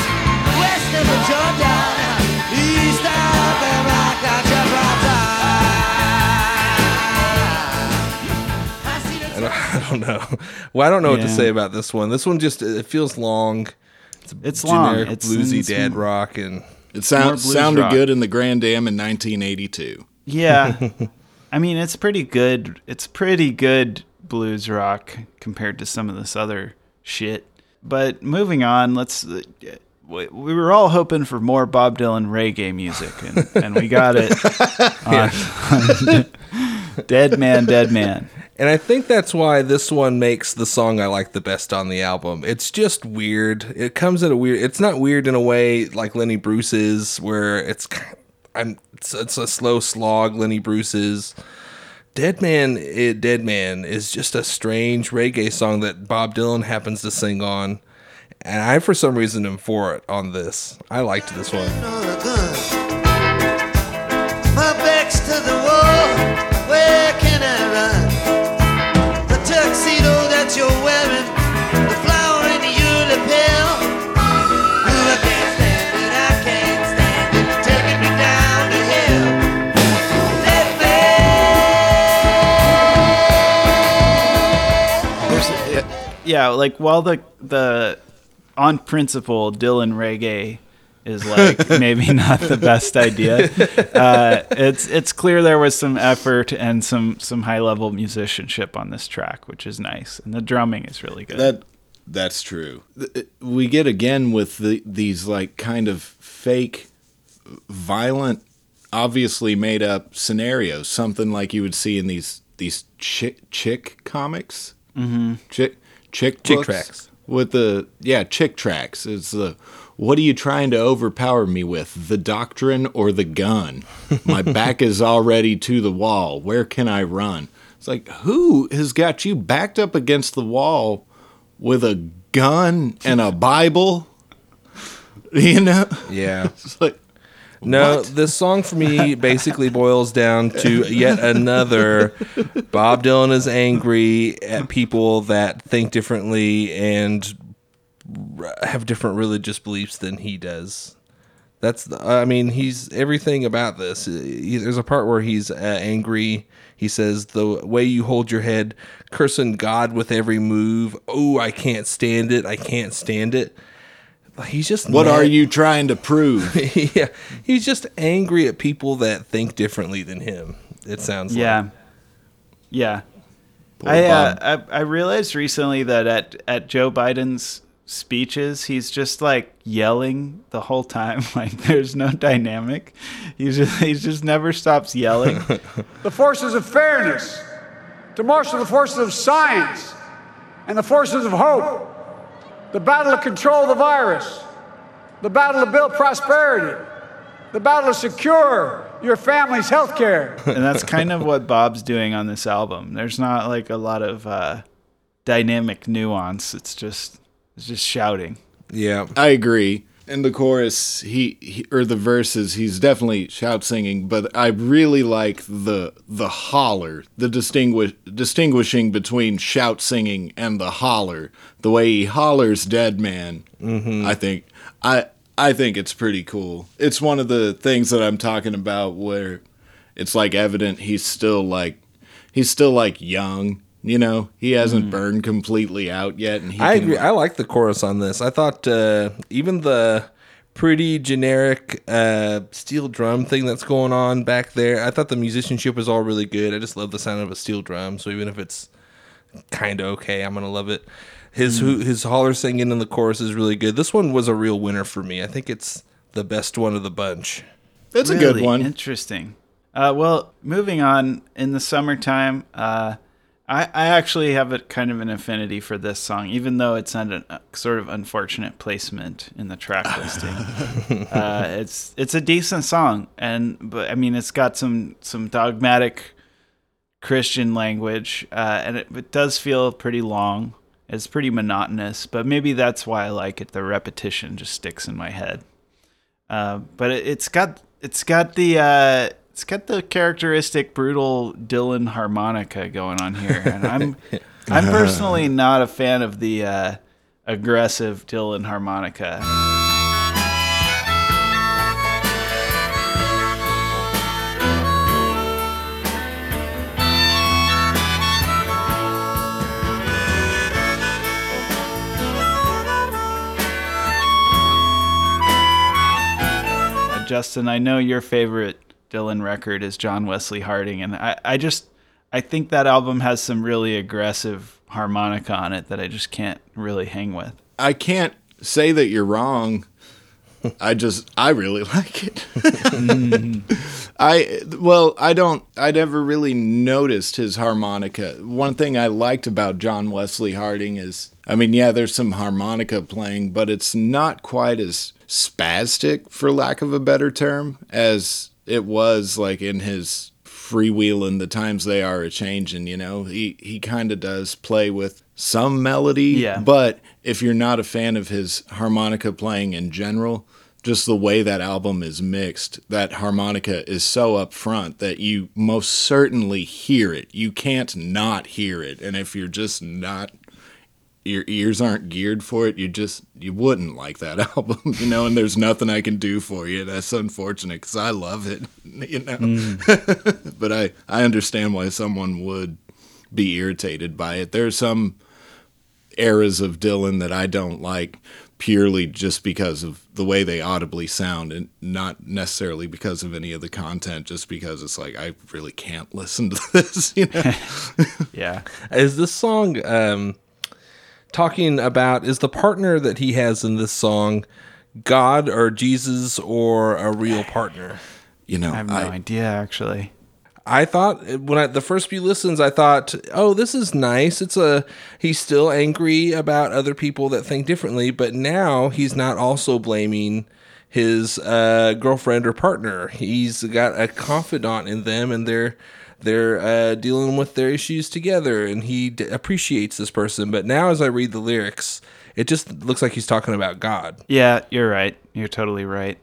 west of the Jordan, east of the Gibraltar. I I (laughs) don't, know. Well, I don't know what to say about this one. This one just it feels long. It's, It's long. generic It's- bluesy it's- dad rock, and It sound, sounded rock. good in the Grand Am in 1982. Yeah. (laughs) I mean, it's pretty good. It's pretty good blues rock compared to some of this other shit. But moving on, let's. We we were all hoping for more Bob Dylan reggae music, and, (laughs) and we got it. (laughs) on- on (laughs) Dead Man, Dead Man. and I think that's why this one makes the song I like the best on the album. It's just weird. It comes at a weird. It's not weird in a way like Lenny Bruce is, where it's I'm. It's, it's a slow slog. Lenny Bruce's. Dead Man, it, Dead Man is just a strange reggae song that Bob Dylan happens to sing on. And I, for some reason, am for it on this. I liked this one. Yeah, like while the the on principle Dylan reggae is like (laughs) maybe not the best idea. Uh, it's it's clear there was some effort and some some high level musicianship on this track, which is nice, and the drumming is really good. That that's true. We get again with the, these like kind of fake, violent, obviously made up scenarios. Something like you would see in these these chick chick comics, Mhm. chick chick Chick tracts. with the yeah chick tracts. It's the what are you trying to overpower me with? The doctrine or the gun? My (laughs) back is already to the wall. Where can I run? It's like who has got you backed up against the wall with a gun and a Bible? (laughs) You know? Yeah. (laughs) It's like No, What? this song for me basically boils down to yet another Bob Dylan is angry at people that think differently and have different religious beliefs than he does. That's the, I mean, he's everything about this. He- There's a part where he's uh, angry. He says, "The way you hold your head, cursing God with every move. Oh, I can't stand it. I can't stand it." He's just what mad- are you trying to prove? (laughs) yeah, he's just angry at people that think differently than him. It sounds yeah, like. yeah. Poor I, uh, I I realized recently that at at Joe Biden's speeches, he's just like yelling the whole time. (laughs) Like there's no dynamic. He's just (laughs) he just never stops yelling. the forces of fairness, to marshal the forces of science and the forces of hope, the battle to control the virus, the battle to build prosperity, the battle to secure your family's health care. (laughs) and that's kind of what Bob's doing on this album. There's not like a lot of uh, dynamic nuance. It's just it's just shouting. Yeah, I agree. In the chorus, he, he or the verses, he's definitely shout singing. But I really like the the holler, the distinguish distinguishing between shout singing and the holler. The way he hollers "Dead Man." Mhm. I think I I think it's pretty cool. It's one of the things that I'm talking about where it's like evident he's still like he's still like young. You know, he hasn't burned completely out yet, and he I can, agree. I like the chorus on this. I thought uh, even the pretty generic uh, steel drum thing that's going on back there. I thought the musicianship was all really good. I just love the sound of a steel drum. So even if it's kind of okay, I'm gonna love it. His Mm. who his holler singing in the chorus is really good. This one was a real winner for me. I think it's the best one of the bunch. It's a good one. Interesting. Uh, well, moving on in the summertime, uh, I, I actually have a kind of an affinity for this song, even though it's on a, a sort of unfortunate placement in the track (laughs) listing. uh, it's it's a decent song, and but I mean, it's got some some dogmatic Christian language, uh, and it, it does feel pretty long. It's pretty monotonous, but maybe that's why I like it. The repetition just sticks in my head. Uh, but it, it's got it's got the uh, it's got the characteristic brutal Dylan harmonica going on here, and I'm (laughs) I'm personally not a fan of the uh, aggressive Dylan harmonica. Uh, Justin, I know your favorite Dylan record is John Wesley Harding, and I, I just I think that album has some really aggressive harmonica on it that I just can't really hang with. I can't say that you're wrong. I just I really (laughs) like it. Mm-hmm. I well, I don't I never really noticed his harmonica. One thing I liked about John Wesley Harding is I mean, yeah, there's some harmonica playing, but it's not quite as spastic for lack of a better term as it was like in his freewheeling the times they are a changing you know he he kind of does play with some melody Yeah. but if you're not a fan of his harmonica playing in general just the way that album is mixed that harmonica is so upfront that you most certainly hear it you can't not hear it and if you're just not your ears aren't geared for it, you just you wouldn't like that (laughs) album, you know. And there's nothing I can do for you. That's unfortunate because I love it, (laughs) you know. (laughs) but I I understand why someone would be irritated by it. There's some eras of Dylan that I don't like purely just because of the way they audibly sound and not necessarily because of any of the content just because it's like I really can't listen to this you know yeah Is this song um, talking about is the partner that he has in this song God or Jesus or a real partner? You know, I have no idea actually. I thought when I the first few listens, I thought, oh, this is nice. It's a he's still angry about other people that think differently, but now he's not also blaming his uh, girlfriend or partner. He's got a confidant in them, and they're they're uh, dealing with their issues together, and he d- appreciates this person. But now, as I read the lyrics, it just looks like he's talking about God. Yeah, you're right. You're totally right.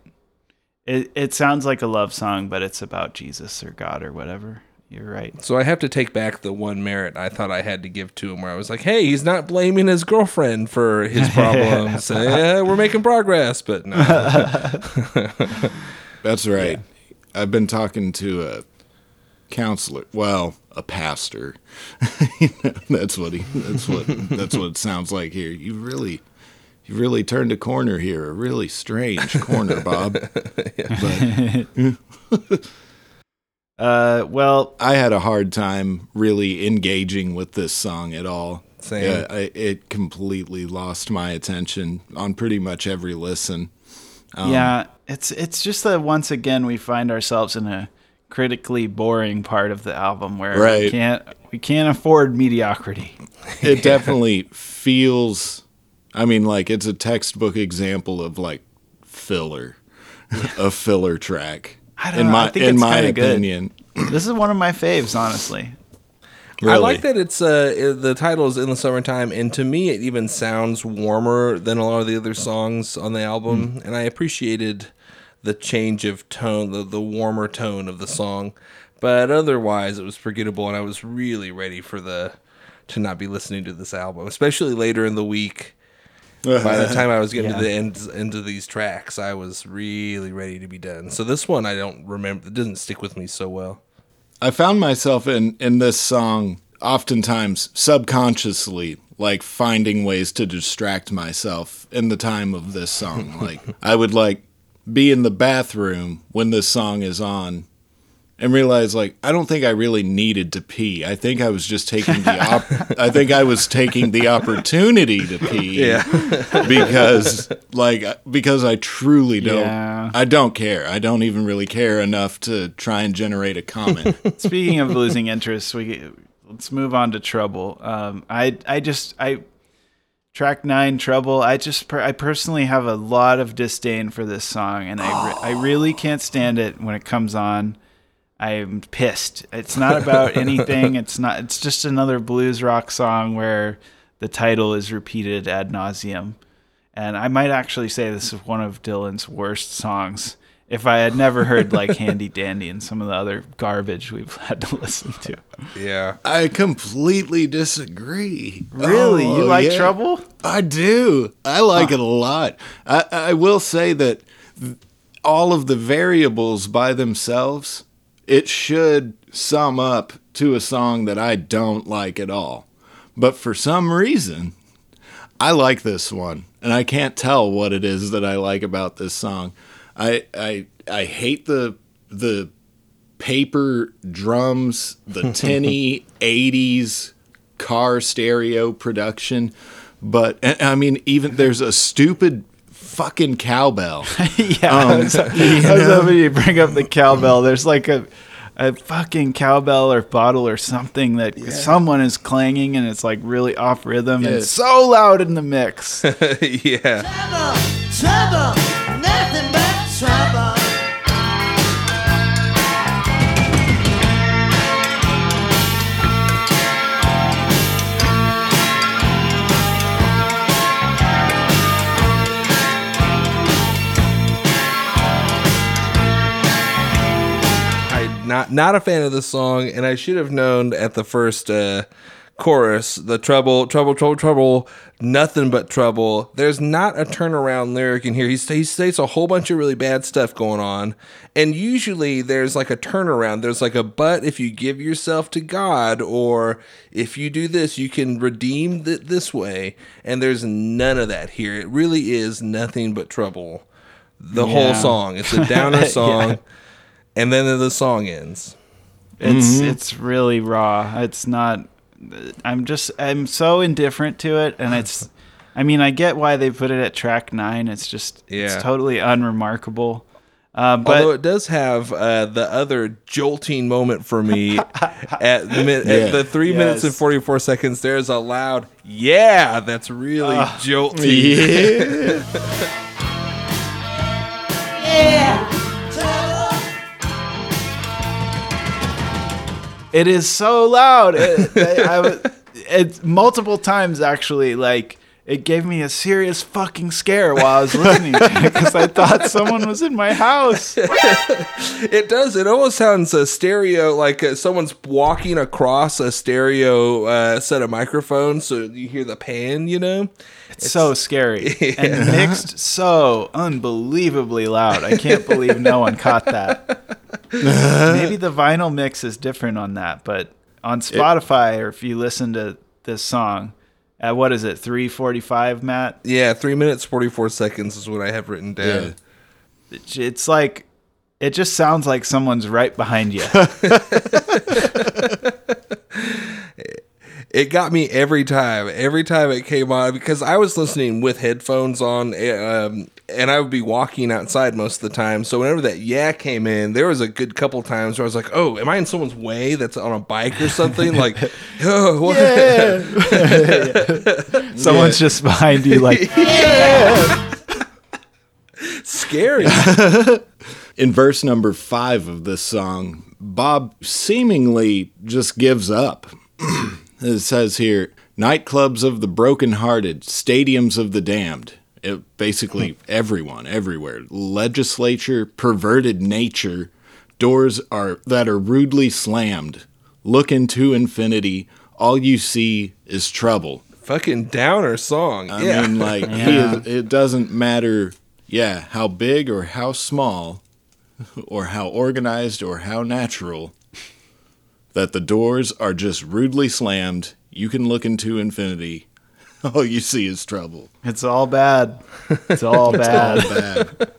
It it sounds like a love song, but it's about Jesus or God or whatever. You're right. So I have to take back the one merit I thought I had to give to him, where I was like, "Hey, he's not blaming his girlfriend for his (laughs) problems. (laughs) Eh, we're making progress." But no, (laughs) That's right. I've been talking to a counselor, well, a pastor. You (laughs) know, that's what he. That's what. That's what it sounds like here. You really, you really turned a corner here. A really strange corner, (laughs) Bob. But (laughs) Uh, well, I had a hard time really engaging with this song at all. Same. Yeah, I, it completely lost my attention on pretty much every listen. Um, yeah, it's it's just that once again we find ourselves in a critically boring part of the album where we Right. can't we can't afford mediocrity. (laughs) it (laughs) definitely feels i mean like it's a textbook example of like filler a filler track I don't in know. my I think in it's my kinda good. opinion This is one of my faves, honestly. I like that it's uh the title is in the summertime, and to me it even sounds warmer than a lot of the other songs on the album, and I appreciated the change of tone, the the warmer tone of the song. But otherwise, it was forgettable, and I was really ready for the to not be listening to this album, especially later in the week. By the time I was getting (laughs) Yeah. to the end end of these tracks, I was really ready to be done. So this one I don't remember; it doesn't stick with me so well. i found myself in in this song oftentimes subconsciously like finding ways to distract myself in the time of this song (laughs) like i would like be in the bathroom when this song is on and realize like I don't think I really needed to pee. I think I was just taking the op- (laughs) I think I was taking the opportunity to pee. Yeah. because like because I truly don't Yeah. I don't care. I don't even really care enough to try and generate a comment. (laughs) Speaking of losing interest, we let's move on to Trouble. Um, I I just I track nine Trouble. I just per, I personally have a lot of disdain for this song, and I re- I really (gasps) can't stand it when it comes on. I'm pissed. It's not about (laughs) anything. It's not. It's just another blues rock song where the title is repeated ad nauseum. And I might actually say this is one of Dylan's worst songs. If I had never heard like Handy Dandy and some of the other garbage we've (laughs) had to listen to. Yeah. I completely disagree. Really? You oh, like Trouble? I do. I like it a lot. I, I will say that th- all of the variables by themselves, it should sum up to a song that I don't like at all. But for some reason, I like this one, and I can't tell what it is that I like about this song. I I I hate the the paper drums, the (laughs) tinny 80s car stereo production, but I mean even there's a stupid fucking cowbell. (laughs) yeah, (laughs) I Um, was, I you was hoping you bring up the cowbell. There's like a a fucking cowbell or bottle or something that someone is clanging and it's like really off rhythm and Yeah. it's so loud in the mix. yeah. Trouble, trouble. Not not a fan of the song, and I should have known at the first uh, chorus the trouble, trouble, trouble, trouble, nothing but trouble. There's not a turnaround lyric in here. He, he states a whole bunch of really bad stuff going on, and usually there's like a turnaround. There's like a but if you give yourself to God, or if you do this, you can redeem th- this way. And there's none of that here. It really is nothing but trouble. The whole song. It's a (laughs) downer Yeah. Song, and then the song ends. It's Mhm. it's really raw. It's not. I'm just I'm so indifferent to it, and it's. I mean, I get why they put it at track nine. It's just Yeah. it's totally unremarkable. Uh, but Although it does have uh, the other jolting moment for me (laughs) at, the, min- Yeah. at the three minutes and 44 seconds, there's a loud, yeah, that's really Ah. jolting. Yeah. (laughs) It is so loud. It, I, I it's multiple times actually. Like it gave me a serious fucking scare while I was listening to it because I thought someone was in my house. (laughs) it does. It almost sounds a stereo, like uh, someone's walking across a stereo uh, set of microphones, so you hear the pan. You know, It's, so scary (laughs) and mixed so unbelievably loud. I can't believe no one caught that. (laughs) Maybe the vinyl mix is different on that, but on Spotify or if you listen to this song, at what is it, 345, Matt? Yeah, three minutes forty four seconds is what I have written down. It's- It's like it just sounds like someone's right behind you. (laughs) (laughs) It got me every time, every time it came on because I was listening with headphones on, eh, um, and I would be walking outside most of the time. So whenever that yeah came in, there was a good couple times where I was like, "Oh, am I in someone's way? That's on a bike or something?" like, (laughs) (laughs) oh, what? (laughs) Someone's just behind you, like, scary. In verse number five of this song, Bob seemingly just gives up. (clears throat) it says here nightclubs of the brokenhearted, stadiums of the damned. It, basically, hmm. everyone, everywhere. Legislature, perverted nature, doors are that are rudely slammed. Look into infinity. All you see is trouble. Fucking downer song. I yeah. mean, like (laughs) he is, it doesn't matter, yeah, how big or how small, or how organized or how natural, that the doors are just rudely slammed. You can look into infinity. (laughs) All you see is trouble. it's all bad. It's all (laughs) It's bad. all bad.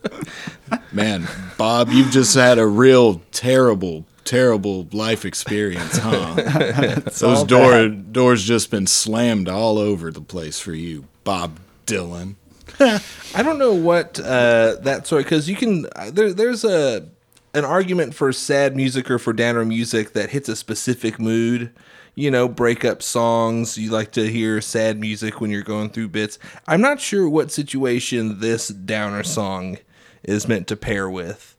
Man, Bob, you've just had a real terrible, terrible life experience, huh? (laughs) It's Those all door, bad. doors just been slammed all over the place for you, Bob Dylan. I don't know what uh, that sort because you can uh, there. There's a an argument for sad music or for downer music that hits a specific mood. You know, breakup songs. You like to hear sad music when you're going through bits. I'm not sure what situation this downer song is meant to pair with.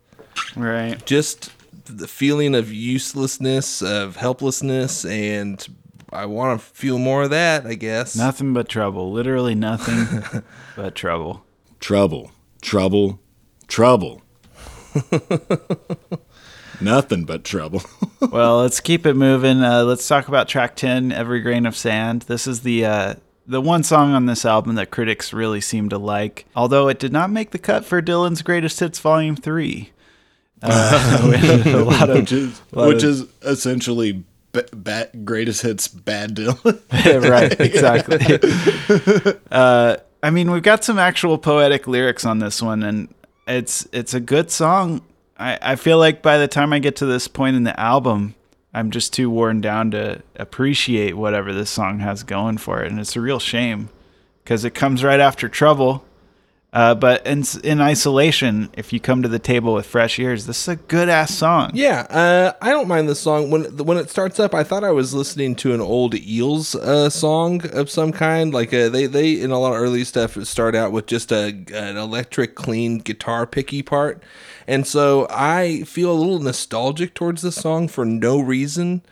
Right. Just the feeling of uselessness, of helplessness, and I want to feel more of that. I guess. Nothing but trouble. Literally nothing (laughs) but trouble. Trouble, trouble, trouble. (laughs) Nothing but trouble. (laughs) well, let's keep it moving. Uh, let's talk about track 10, Every Grain of Sand. This is the uh, the one song on this album that critics really seem to like, although it did not make the cut for Dylan's Greatest Hits Volume 3. Uh, (laughs) a lot of, which is which of- is essentially ba- ba- greatest hits bad Dylan. right, exactly. uh, I mean, we've got some actual poetic lyrics on this one, and it's it's a good song. I, I feel like by the time I get to this point in the album, I'm just too worn down to appreciate whatever this song has going for it, and it's a real shame because it comes right after Trouble. Uh, but in in isolation, if you come to the table with fresh ears, this is a good ass song. Yeah, uh, I don't mind this song. When when it starts up, I thought I was listening to an old Eels uh, song of some kind. Like uh, they they in a lot of early stuff start out with just a an electric, clean guitar picky part, and so I feel a little nostalgic towards this song for no reason.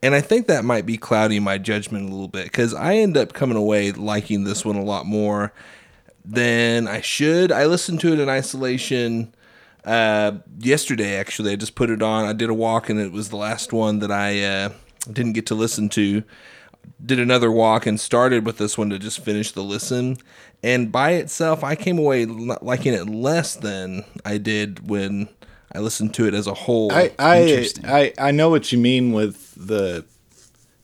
And I think that might be clouding my judgment a little bit because I end up coming away liking this one a lot more than I should. I listened to it in isolation Uh, yesterday, actually, I just put it on. I did a walk, and it was the last one that I uh, didn't get to listen to. Did another walk and started with this one to just finish the listen. And by itself, I came away liking it less than I did when I listened to it as a whole. I I, I I know what you mean with the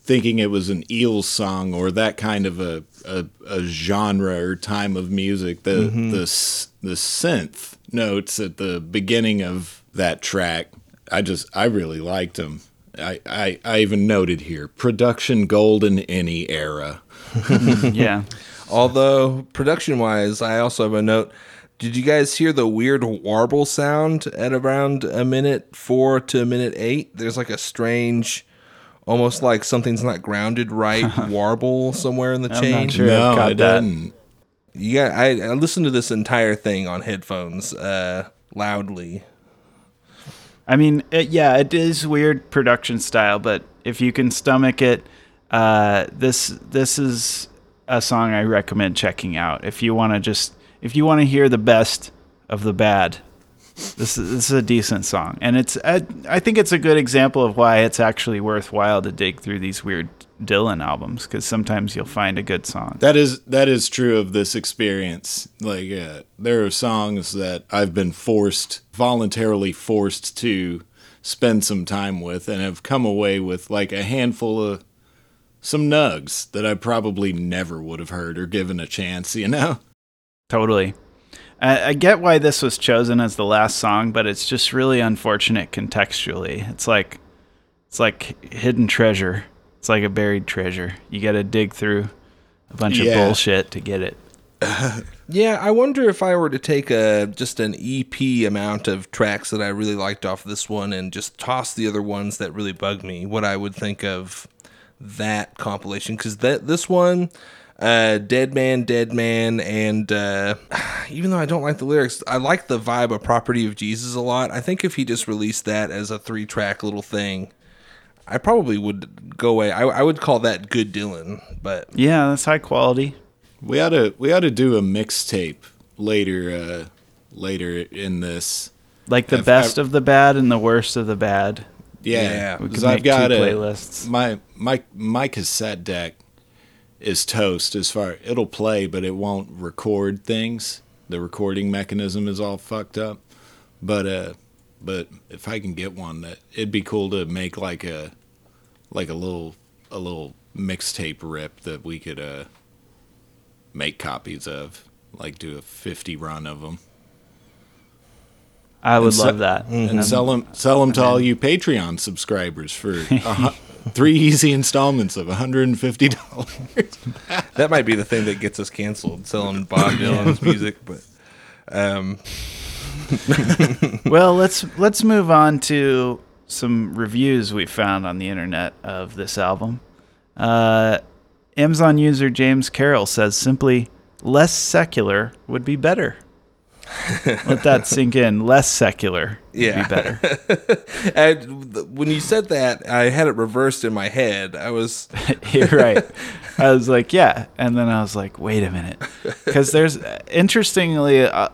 thinking it was an Eels song or that kind of a a, a genre or time of music. The Mhm. the the synth notes at the beginning of that track. I just I really liked them. I, I, I even noted here production golden any era. (laughs) yeah. Although production wise, I also have a note. Did you guys hear the weird warble sound at around a minute four to a minute eight? There's like a strange, almost like something's not grounded right (laughs) warble somewhere in the I'm chain. not sure I've No, caught I that. didn't. Yeah, I, I listened to this entire thing on headphones uh, loudly. I mean, it, yeah, it is weird production style, but if you can stomach it, uh, this this is a song I recommend checking out. If you want to just if you want to hear the best of the bad, this is, this is a decent song, and it's I, I think it's a good example of why it's actually worthwhile to dig through these weird Dylan albums because sometimes you'll find a good song. That is that is true of this experience. Like uh, there are songs that I've been forced, voluntarily forced to spend some time with, and have come away with like a handful of some nugs that I probably never would have heard or given a chance. You know? Totally. I, I get why this was chosen as the last song, but it's just really unfortunate contextually. It's like it's like hidden treasure. It's like a buried treasure. You got to dig through a bunch Yeah. of bullshit to get it. (laughs) Yeah, I wonder if I were to take a just an EP amount of tracks that I really liked off this one and just toss the other ones that really bugged me, what I would think of that compilation because that this one, uh, Dead Man, Dead Man, and uh, (sighs) even though I don't like the lyrics, I like the vibe of Property of Jesus a lot. I think if he just released that as a three track little thing, I probably would go away. I, I would call that good Dylan, but Yeah, that's high quality. We ought to we ought to do a mixtape later uh, later in this. Like the I've- best I've- of the bad and the worst of the bad. Yeah, we because could I've got two a playlists. My my my cassette deck is toast as far it'll play, but it won't record things. The recording mechanism is all fucked up. But uh, but if I can get one, that it'd be cool to make like a like a little a little mixtape rip that we could uh make copies of, like do a fifty run of them. I would And se- love that. and Um, sell them sell them to all you Patreon subscribers for (laughs) a hu- three easy installments of one hundred and fifty dollars. (laughs) that might be the thing that gets us canceled selling Bob (laughs) Dylan's music, but um well, let's let's move on to some reviews we found on the internet of this album. Uh, Amazon user James Carroll says simply, "Less secular would be better." (laughs) Let that sink in. Less secular would yeah, be better. (laughs) and when you said that, I had it reversed in my head. I was (laughs) You're right. I was like, yeah, and then I was like, wait a minute, because there's interestingly, uh,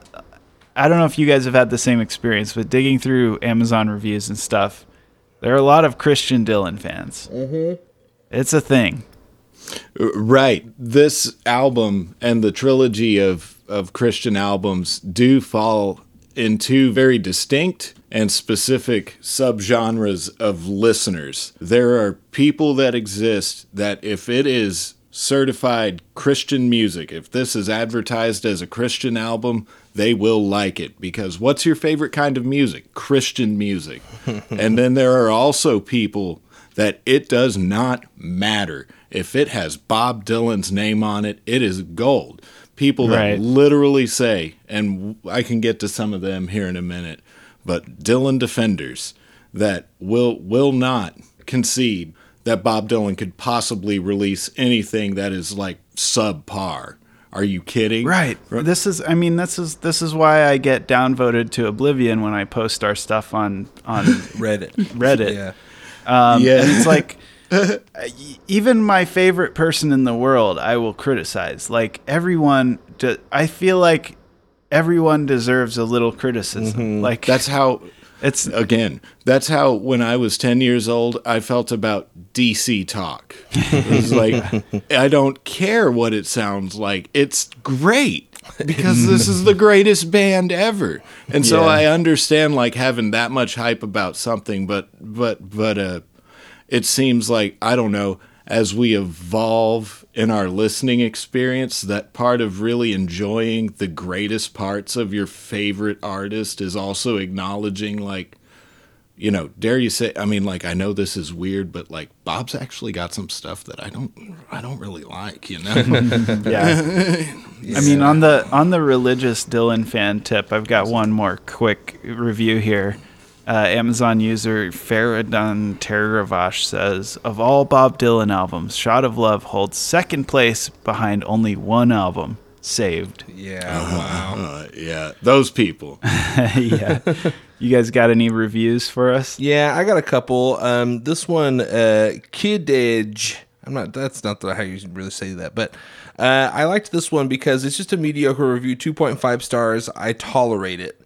I don't know if you guys have had the same experience, but digging through Amazon reviews and stuff, there are a lot of Christian Dylan fans. Mm-hmm. It's a thing. Right. This album and the trilogy of, of Christian albums do fall into very distinct and specific subgenres of listeners. There are people that exist that if it is certified Christian music, if this is advertised as a Christian album, they will like it because what's your favorite kind of music? Christian music. (laughs) and then there are also people that it does not matter. If it has Bob Dylan's name on it, it is gold. People that Right. literally say, and I can get to some of them here in a minute, but Dylan defenders that will will not concede that Bob Dylan could possibly release anything that is like subpar. Are you kidding? Right. This is. I mean, this is this is why I get downvoted to oblivion when I post our stuff on on (laughs) Reddit. Reddit. Yeah. Um, Yeah. And it's like (laughs) even my favorite person in the world, I will criticize. Like everyone, I feel like everyone deserves a little criticism. Like That's how (laughs) it's again. That's how when I was ten years old, I felt about DC talk. It was (laughs) like I don't care what it sounds like. It's great because this is the greatest band ever. And so Yeah. I understand like having that much hype about something, but but but uh it seems like I don't know as we evolve in our listening experience that part of really enjoying the greatest parts of your favorite artist is also acknowledging like you know dare you say i mean like i know this is weird but like bob's actually got some stuff that i don't i don't really like you know (laughs) yeah. (laughs) I mean, on the on the religious Dylan fan tip, I've got one more quick review here. Uh, Amazon user Faradon Terravash says, of all Bob Dylan albums, "Shot of Love" holds second place behind only one album, "Saved." Yeah, wow. Uh, yeah those people (laughs) yeah. You guys got any reviews for us? Yeah, I got a couple. Um, this one, uh, Kid Edge. I'm not. That's not the, how you really say that, but uh, I liked this one because it's just a mediocre review, 2.5 stars. I tolerate it.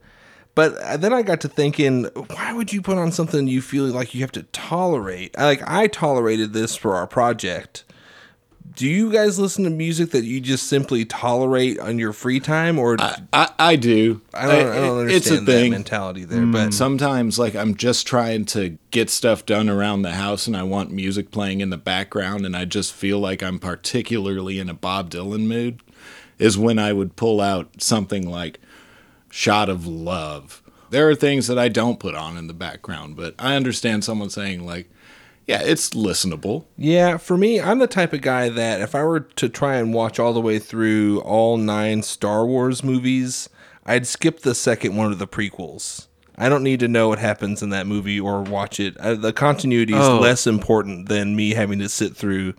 But uh, then I got to thinking, why would you put on something you feel like you have to tolerate? Like I tolerated this for our project. Do you guys listen to music that you just simply tolerate on your free time, or I, I, I do. I don't, I don't understand it's a that thing. mentality there? But sometimes, like, I'm just trying to get stuff done around the house and I want music playing in the background, and I just feel like I'm particularly in a Bob Dylan mood, is when I would pull out something like Shot of Love. There are things that I don't put on in the background, but I understand someone saying, like, yeah, it's listenable. Yeah, for me, I'm the type of guy that if I were to try and watch all the way through all nine Star Wars movies, I'd skip the second one of the prequels. I don't need to know what happens in that movie or watch it. Uh, the continuity is Oh. less important than me having to sit through.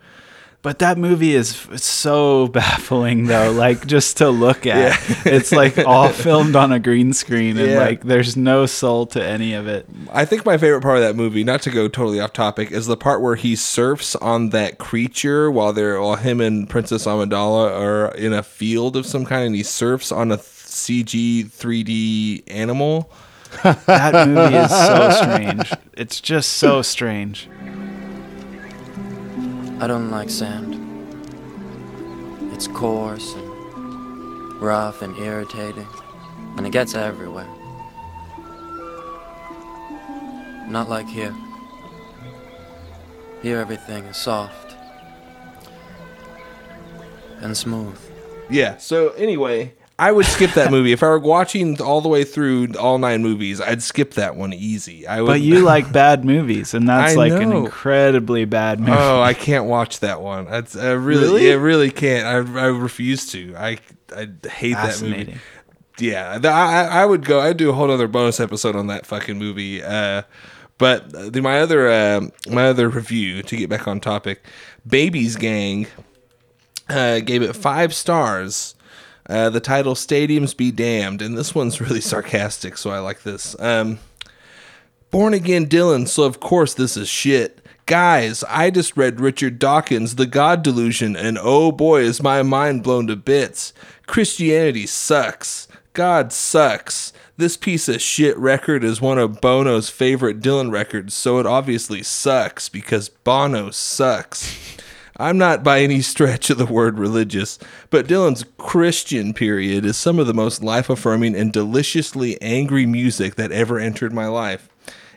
But that movie is so (laughs) baffling, though. Like just to look at, it's like all (laughs) filmed on a green screen, and Yeah. like there's no soul to any of it. I think my favorite part of that movie, not to go totally off topic, is the part where he surfs on that creature while they're while him and Princess Amidala are in a field of some kind, and he surfs on a CG 3D animal. That movie is so (laughs) strange. It's just so strange. I don't like sand. It's coarse and rough and irritating, and it gets everywhere. Not like here. Here everything is soft and smooth. Yeah. So anyway, I would skip that movie if I were watching all the way through all nine movies. I'd skip that one easy. I would. But you (laughs) like bad movies, and that's I like an incredibly bad movie. Oh, I can't watch that one. That's I really, Really? I really can't. I, I refuse to. I I hate that movie. Fascinating. Yeah, I I would go. I'd do a whole other bonus episode on that fucking movie. Uh, but the, my other uh, my other review to get back on topic, Babies Gang uh, gave it five stars. Uh, the title "Stadiums Be Damned," and this one's really (laughs) sarcastic, so I like this. Um, Born Again Dylan, so of course this is shit. Guys, I just read Richard Dawkins' The God Delusion, and oh boy, is my mind blown to bits. Christianity sucks. God sucks. This piece of shit record is one of Bono's favorite Dylan records, so it obviously sucks because Bono sucks. (laughs) I'm not by any stretch of the word religious, but Dylan's Christian period is some of the most life affirming and deliciously angry music that ever entered my life.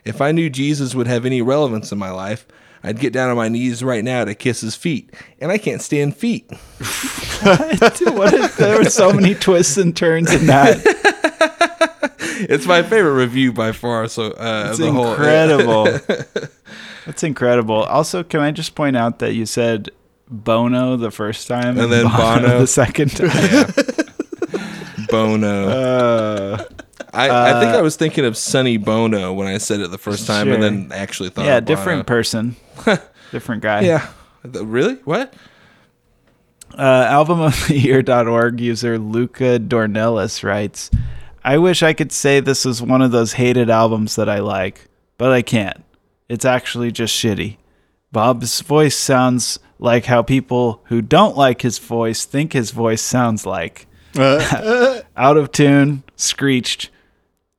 If I knew Jesus would have any relevance in my life, I'd get down on my knees right now to kiss his feet, and I can't stand feet. what? (laughs) what is, there were so many twists and turns in that. (laughs) It's my favorite review by far. So uh, It's the whole- incredible. (laughs) That's incredible. Also, can I just point out that you said Bono the first time And then Bono. the second (laughs) time? Bono. Uh, I, I think uh, I was thinking of Sonny Bono when I said it the first time, and then actually thought, yeah, of different Bono. person, (laughs) different guy. Yeah, really? What? Uh, albumoftheyear.org user Luca Dornelis writes, I wish I could say this is one of those hated albums that I like, but I can't. It's actually just shitty. Bob's voice sounds like how people who don't like his voice think his voice sounds like. (laughs) out of tune, screeched.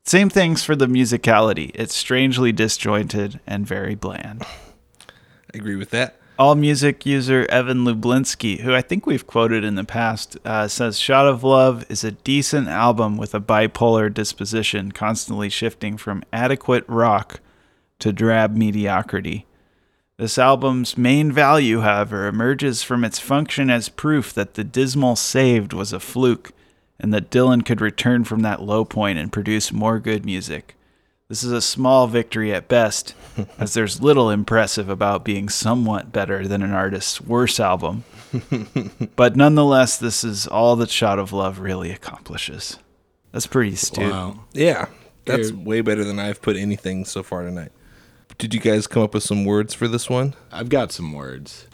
Same things for the musicality. It's strangely disjointed and very bland. I agree with that. All music user Evan Lublinsky, who I think we've quoted in the past, uh, says Shot of Love is a decent album with a bipolar disposition, constantly shifting from adequate rock to drab mediocrity. This album's main value, however, emerges from its function as proof that the dismal saved was a fluke and that Dylan could return from that low point and produce more good music. This is a small victory at best, (laughs) as there's little impressive about being somewhat better than an artist's worst album. (laughs) but nonetheless, this is all that Shot of Love really accomplishes. That's pretty astute. Yeah, that's Here- way better than I've put anything so far tonight. Did you guys come up with some words for this one? I've got some words.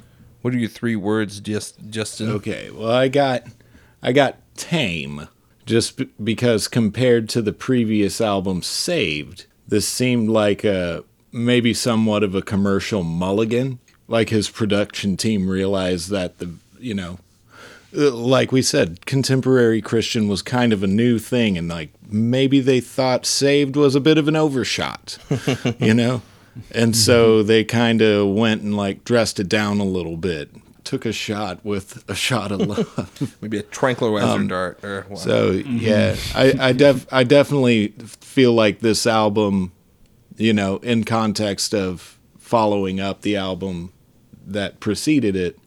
What are your three words, just Justin? Okay, well I got I got tame just b- because compared to the previous album Saved, this seemed like a maybe somewhat of a commercial mulligan. Like his production team realized that the you know uh, like we said, contemporary Christian was kind of a new thing, and like maybe they thought Saved was a bit of an overshot, (laughs) you know? And so they kind of went and like dressed it down a little bit, took a shot with a shot of love. (laughs) Maybe a tranquilizer Um, dart or what? So yeah, I I def I definitely feel like this album, you know, in context of following up the album that preceded it,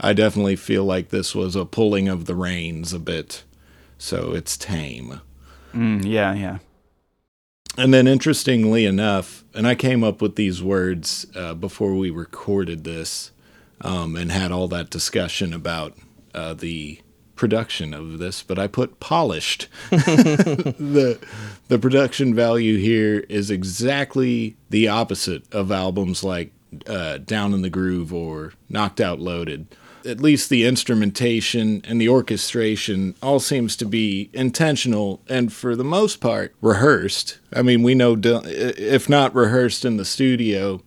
I definitely feel like this was a pulling of the reins a bit. So it's tame. Mm, yeah, yeah. And then, interestingly enough, and I came up with these words uh, before we recorded this um, and had all that discussion about uh, the production of this, but I put polished. (laughs) the The production value here is exactly the opposite of albums like uh, Down in the Groove or Knocked Out Loaded. At least the instrumentation and the orchestration all seems to be intentional and for the most part rehearsed. I mean, we know Dil- if not rehearsed in the studio,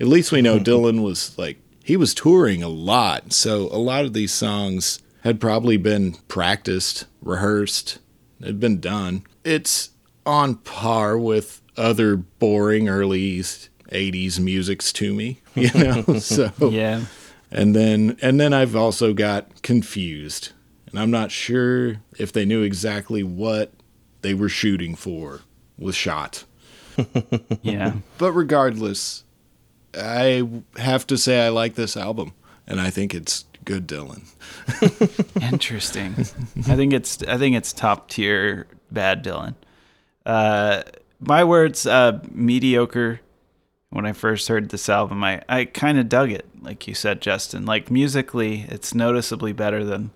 at least we know mm-hmm. Dylan was like he was touring a lot. So a lot of these songs had probably been practiced, rehearsed, had been done. It's on par with other boring early 80s musics to me, (laughs) you know. (laughs) so Yeah. And then and then I've also got confused. And I'm not sure if they knew exactly what they were shooting for with shot. (laughs) Yeah. But regardless, I have to say I like this album and I think it's good Dylan. (laughs) Interesting. I think it's I think it's top tier bad Dylan. Uh, my words, uh, mediocre. When I first heard this album, I, I kind of dug it, like you said, Justin. Like musically, it's noticeably better than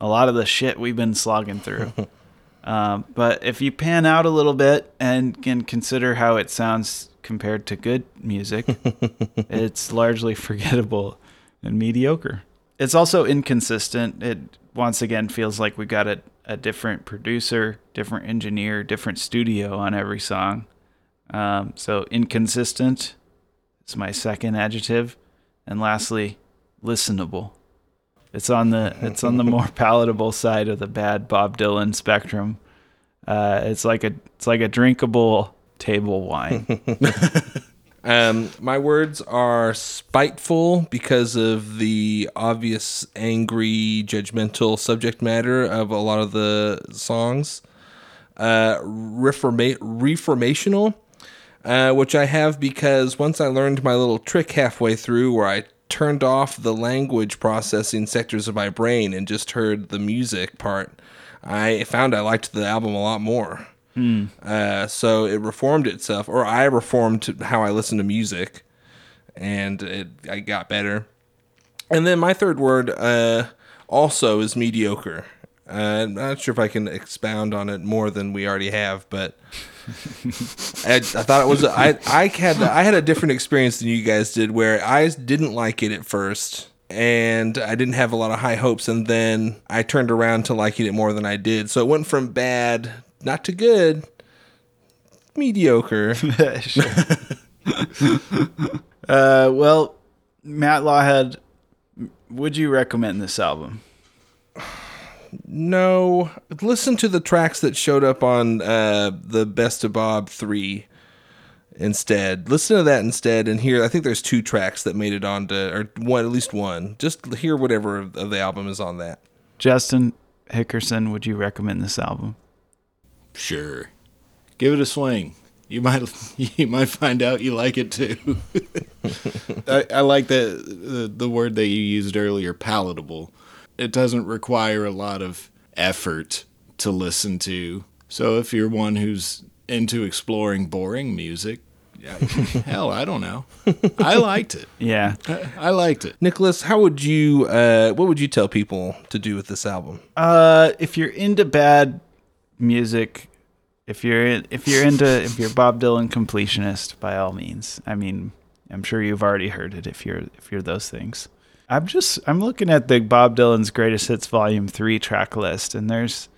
a lot of the shit we've been slogging through. um, (laughs) but if you pan out a little bit and can consider how it sounds compared to good music, (laughs) it's largely forgettable and mediocre. It's also inconsistent. It once again feels like we got a, a different producer, different engineer, different studio on every song. Um, so inconsistent is my second adjective, and lastly, listenable. It's on the it's on the more (laughs) palatable side of the bad Bob Dylan spectrum. Uh, it's like a it's like a drinkable table wine. (laughs) (laughs) Um, my words are spiteful because of the obvious angry, judgmental subject matter of a lot of the songs. Uh, reforma- reformational, uh, which I have because once I learned my little trick halfway through where I turned off the language processing sectors of my brain and just heard the music part, I found I liked the album a lot more. Hmm. Uh, so it reformed itself, or I reformed how I listen to music, and it I got better. And then my third word uh, also is mediocre. Uh, I'm not sure if I can expound on it more than we already have, but (laughs) I, I thought it was I I had I had a different experience than you guys did, where I didn't like it at first. And I didn't have a lot of high hopes, and then I turned around to liking it more than I did. So it went from bad, not to good, mediocre. (laughs) Uh, well, Matt Lawhead, would you recommend this album? No, listen to the tracks that showed up on uh, the Best of Bob three instead. Listen to that instead, and hear. I think there's two tracks that made it onto, or one at least one. Just hear whatever of the album is on that. Justin Hickerson, would you recommend this album? Sure. Give it a swing. You might (laughs) you might find out you like it too. (laughs) I, I like the, the the word that you used earlier, palatable. It doesn't require a lot of effort to listen to. So if you're one who's into exploring boring music, yeah, (laughs) hell, I don't know. I liked it. Yeah. I, I liked it. Nicholas, how would you? Uh, what would you tell people to do with this album? Uh, if you're into bad music, if you're in, if you're into if you're Bob Dylan completionist, by all means. I mean, I'm sure you've already heard it if you're if you're those things. I'm just I'm looking at the Bob Dylan's Greatest Hits Volume Three track list, and there's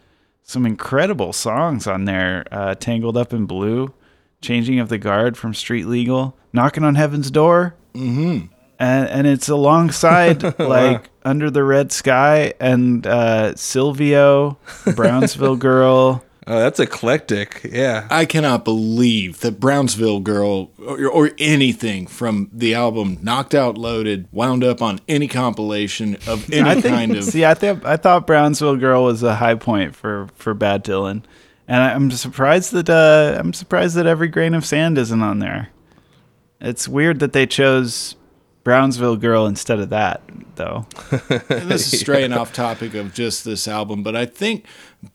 some incredible songs on there. Uh, Tangled Up in Blue, Changing of the Guard from Street Legal, Knocking on Heaven's Door. Mm-hmm. And, and it's alongside (laughs) like Under the Red Sky and uh, Silvio, Brownsville (laughs) Girl. Oh, that's eclectic. Yeah. I cannot believe that Brownsville Girl or, or anything from the album Knocked Out Loaded wound up on any compilation of any I think, kind of. (laughs) See, I think I thought Brownsville Girl was a high point for for Bad Dylan, and I'm surprised that uh, I'm surprised that Every Grain of Sand isn't on there. It's weird that they chose Brownsville Girl instead of that, though. And (laughs) this is straying off topic of just this album, but I think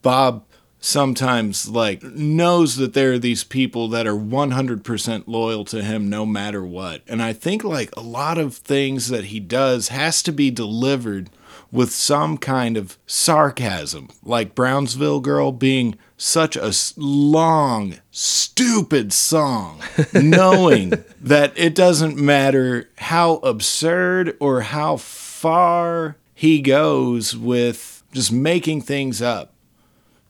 Bob sometimes like knows that there are these people that are 100% loyal to him no matter what. And I think like a lot of things that he does has to be delivered with some kind of sarcasm, like Brownsville Girl being such a long, stupid song, (laughs) knowing that it doesn't matter how absurd or how far he goes with just making things up.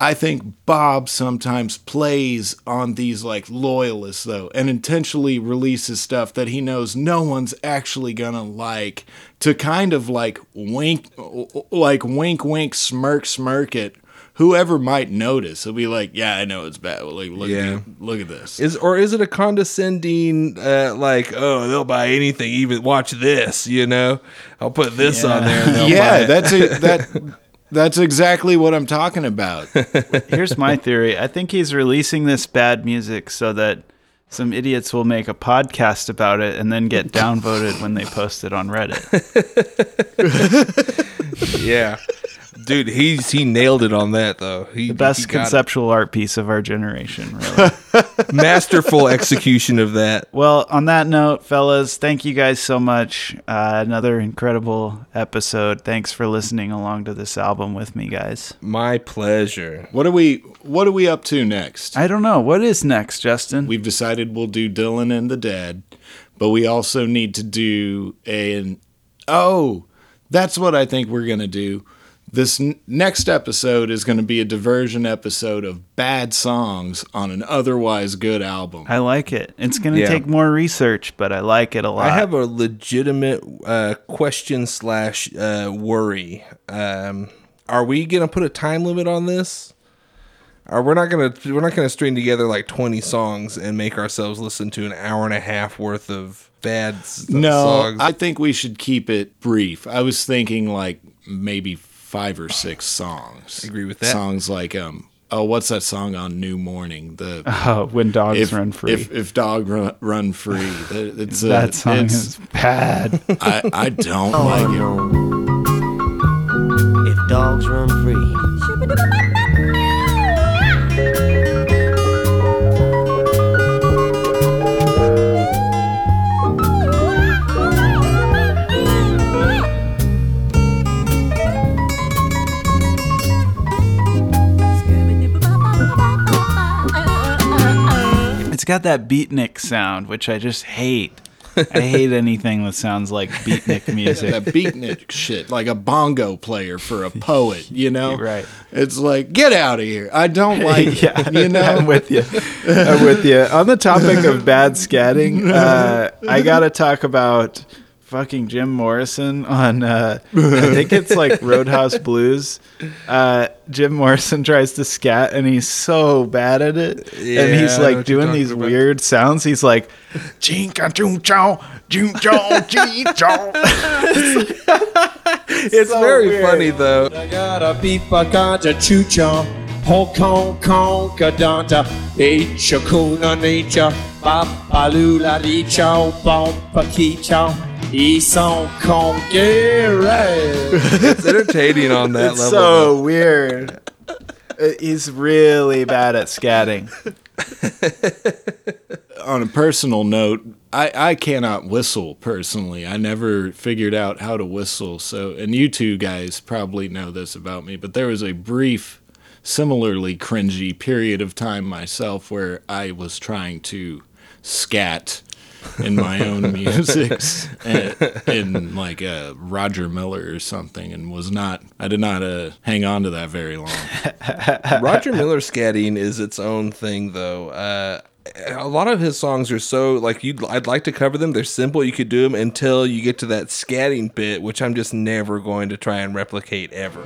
I think Bob sometimes plays on these like loyalists though and intentionally releases stuff that he knows no one's actually gonna like to kind of like wink like wink wink smirk smirk it. Whoever might notice he'll be like yeah I know it's bad. Like look Yeah. at look at this. Is or is it a condescending uh, like oh they'll buy anything. Even watch this you know? I'll put this on there and they'll (laughs) buy yeah that's it that (laughs) that's exactly what I'm talking about (laughs) Here's my theory. I think he's releasing this bad music so that some idiots will make a podcast about it and then get (laughs) downvoted when they post it on Reddit. (laughs) yeah dude he's he nailed it on that though he The best he got it. conceptual art piece of our generation, really. (laughs) masterful execution of that Well, on that note, fellas, thank you guys so much. Uh, another incredible episode. Thanks for listening along to this album with me, guys. my pleasure what are we what are we up to next I don't know. What is next, Justin? We've decided we'll do Dylan and the Dead, but we also need to do an. Oh, that's what I think we're going to do. This n- next episode is going to be a diversion episode of bad songs on an otherwise good album. I like it. It's going to Yeah. take more research, but I like it a lot. I have a legitimate uh, question slash uh, worry. Um, are we gonna put a time limit on this? Are we're not gonna we're not gonna string together like twenty songs and make ourselves listen to an hour and a half worth of bad s- no, songs. I think we should keep it brief. I was thinking like maybe five or six songs. I Agree with that. Songs like um. Oh, what's that song on New Morning? The (laughs) Oh, when dogs if, run free. If, if dog run, run free, that- it's uh, that song it's- is bad. (laughs) I, I don't Oh, like it. If dogs run free. Got that beatnik sound, which I just hate. I hate anything that sounds like beatnik music. that beatnik shit, like a bongo player for a poet, you (laughs) know? Right. It's like, get out of here. I don't (laughs) like yeah, it, you know? I'm (laughs) with you. I'm with you. On the topic of bad scatting, uh, I got to talk about fucking Jim Morrison (laughs) on uh I (laughs) think it's like Roadhouse Blues. Uh Jim Morrison tries to scat and he's so bad at it. Yeah, and he's like doing these about. weird sounds. He's like Jinka choo chow, choo chow, chee chow. It's So very weird. funny though. I got a beef, I got a chucha, Hong Kong, Kong, Kadanta, Shakuna nature, Papalula di chow, Bompa ki chow, Isong Kong It's entertaining on that it's level. so weird. Uh, He's really bad at scatting. on a personal note, I, I cannot whistle personally. I never figured out how to whistle. So, and you two guys probably know this about me, but there was a brief, similarly cringy period of time myself where I was trying to scat in my own (laughs) music in, in like uh, Roger Miller or something and was not, I did not uh, hang on to that very long. (laughs) Roger Miller scatting is its own thing, though. Uh, a lot of his songs are so like you. I'd like to cover them. They're simple. You could do them until you get to that scatting bit, which I'm just never going to try and replicate ever.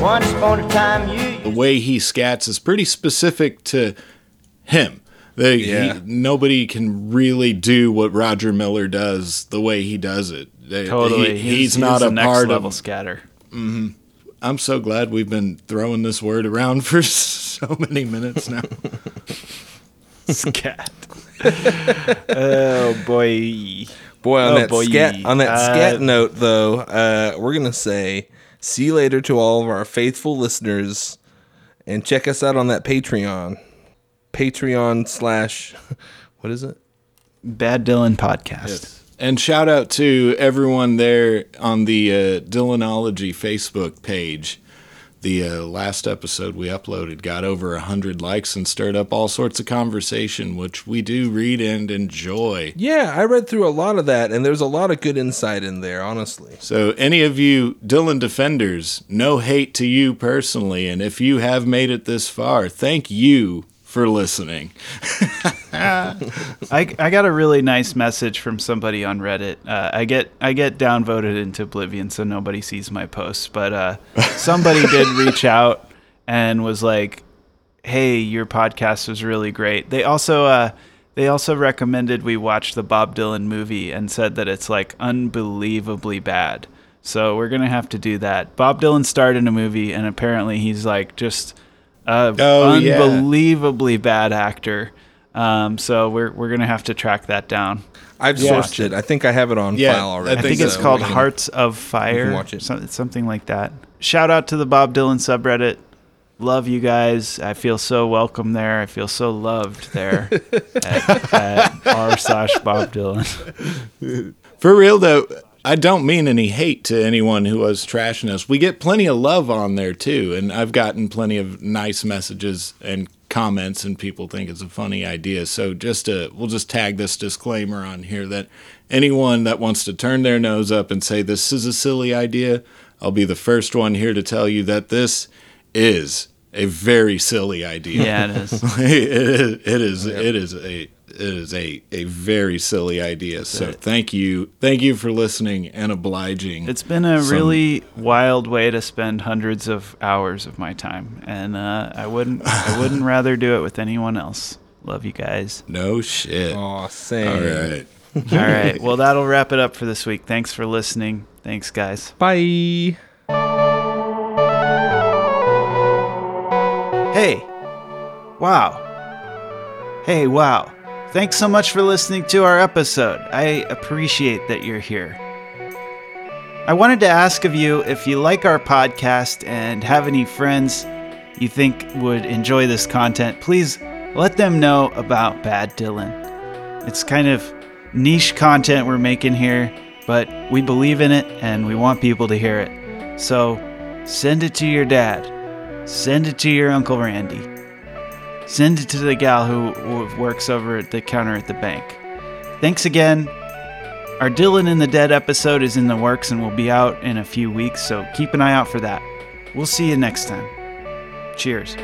Once upon a time, you. the way he scats is pretty specific to him. They, Yeah. he, nobody can really do what Roger Miller does the way he does it. They- Totally. he- he's, not a a next part level of. scatter. hmm I'm so glad we've been throwing this word around (laughs) for so many minutes now. (laughs) Scat. (laughs) oh boy. Boy, on Oh, that boy. scat on that Uh, scat note, though, uh, we're gonna say see you later to all of our faithful listeners, and check us out on that Patreon, Patreon slash, what is it? Bad Dylan podcast. And shout out to everyone there on the uh, Dylanology Facebook page. The uh, last episode we uploaded got over 100 likes and stirred up all sorts of conversation, which we do read and enjoy. Yeah, I read through a lot of that, and there's a lot of good insight in there, honestly. So, any of you Dylan defenders, no hate to you personally. And if you have made it this far, thank you for listening. (laughs) I, I got a really nice message from somebody on Reddit. Uh, I get I get downvoted into oblivion, so nobody sees my posts. But uh, somebody did (laughs) reach out and was like, "Hey, your podcast was really great." They also uh, they also recommended we watch the Bob Dylan movie and said that it's like unbelievably bad. So we're gonna have to do that. Bob Dylan starred in a movie, and apparently he's like just a Oh, yeah. unbelievably bad actor. Um, so we're we're gonna have to track that down. I've Yeah. sourced it. I think I have it on Yeah, file already. I think it's so called can- Hearts of Fire. watch it. some- something like that. Shout out to the Bob Dylan subreddit. Love you guys. I feel so welcome there. I feel so loved there (laughs) at, at r slash Bob Dylan. For real though, I don't mean any hate to anyone who was trashing us. We get plenty of love on there too, and I've gotten plenty of nice messages and comments, and people think it's a funny idea. So just to, we'll just tag this disclaimer on here that anyone that wants to turn their nose up and say this is a silly idea, I'll be the first one here to tell you that this is a very silly idea. Yeah, it is. (laughs) it is. It is. It is a. It is a, a very silly idea. So it. thank you, thank you for listening and obliging. It's been a some- really wild way to spend hundreds of hours of my time, and uh, I wouldn't I (laughs) wouldn't rather do it with anyone else. Love you guys. no shit. Aw, same. All right. All right. Well, that'll wrap it up for this week. Thanks for listening. Thanks, guys. Bye. Hey. Wow. Hey, wow. Thanks so much for listening to our episode. I appreciate that you're here. I wanted to ask of you if you like our podcast and have any friends you think would enjoy this content, please let them know about Bad Dylan. It's kind of niche content we're making here, but we believe in it and we want people to hear it. So send it to your dad. Send it to your Uncle Randy. Send it to the gal who works over at the counter at the bank. Thanks again. Our Dylan in the Dead episode is in the works and will be out in a few weeks, so keep an eye out for that. We'll see you next time. Cheers.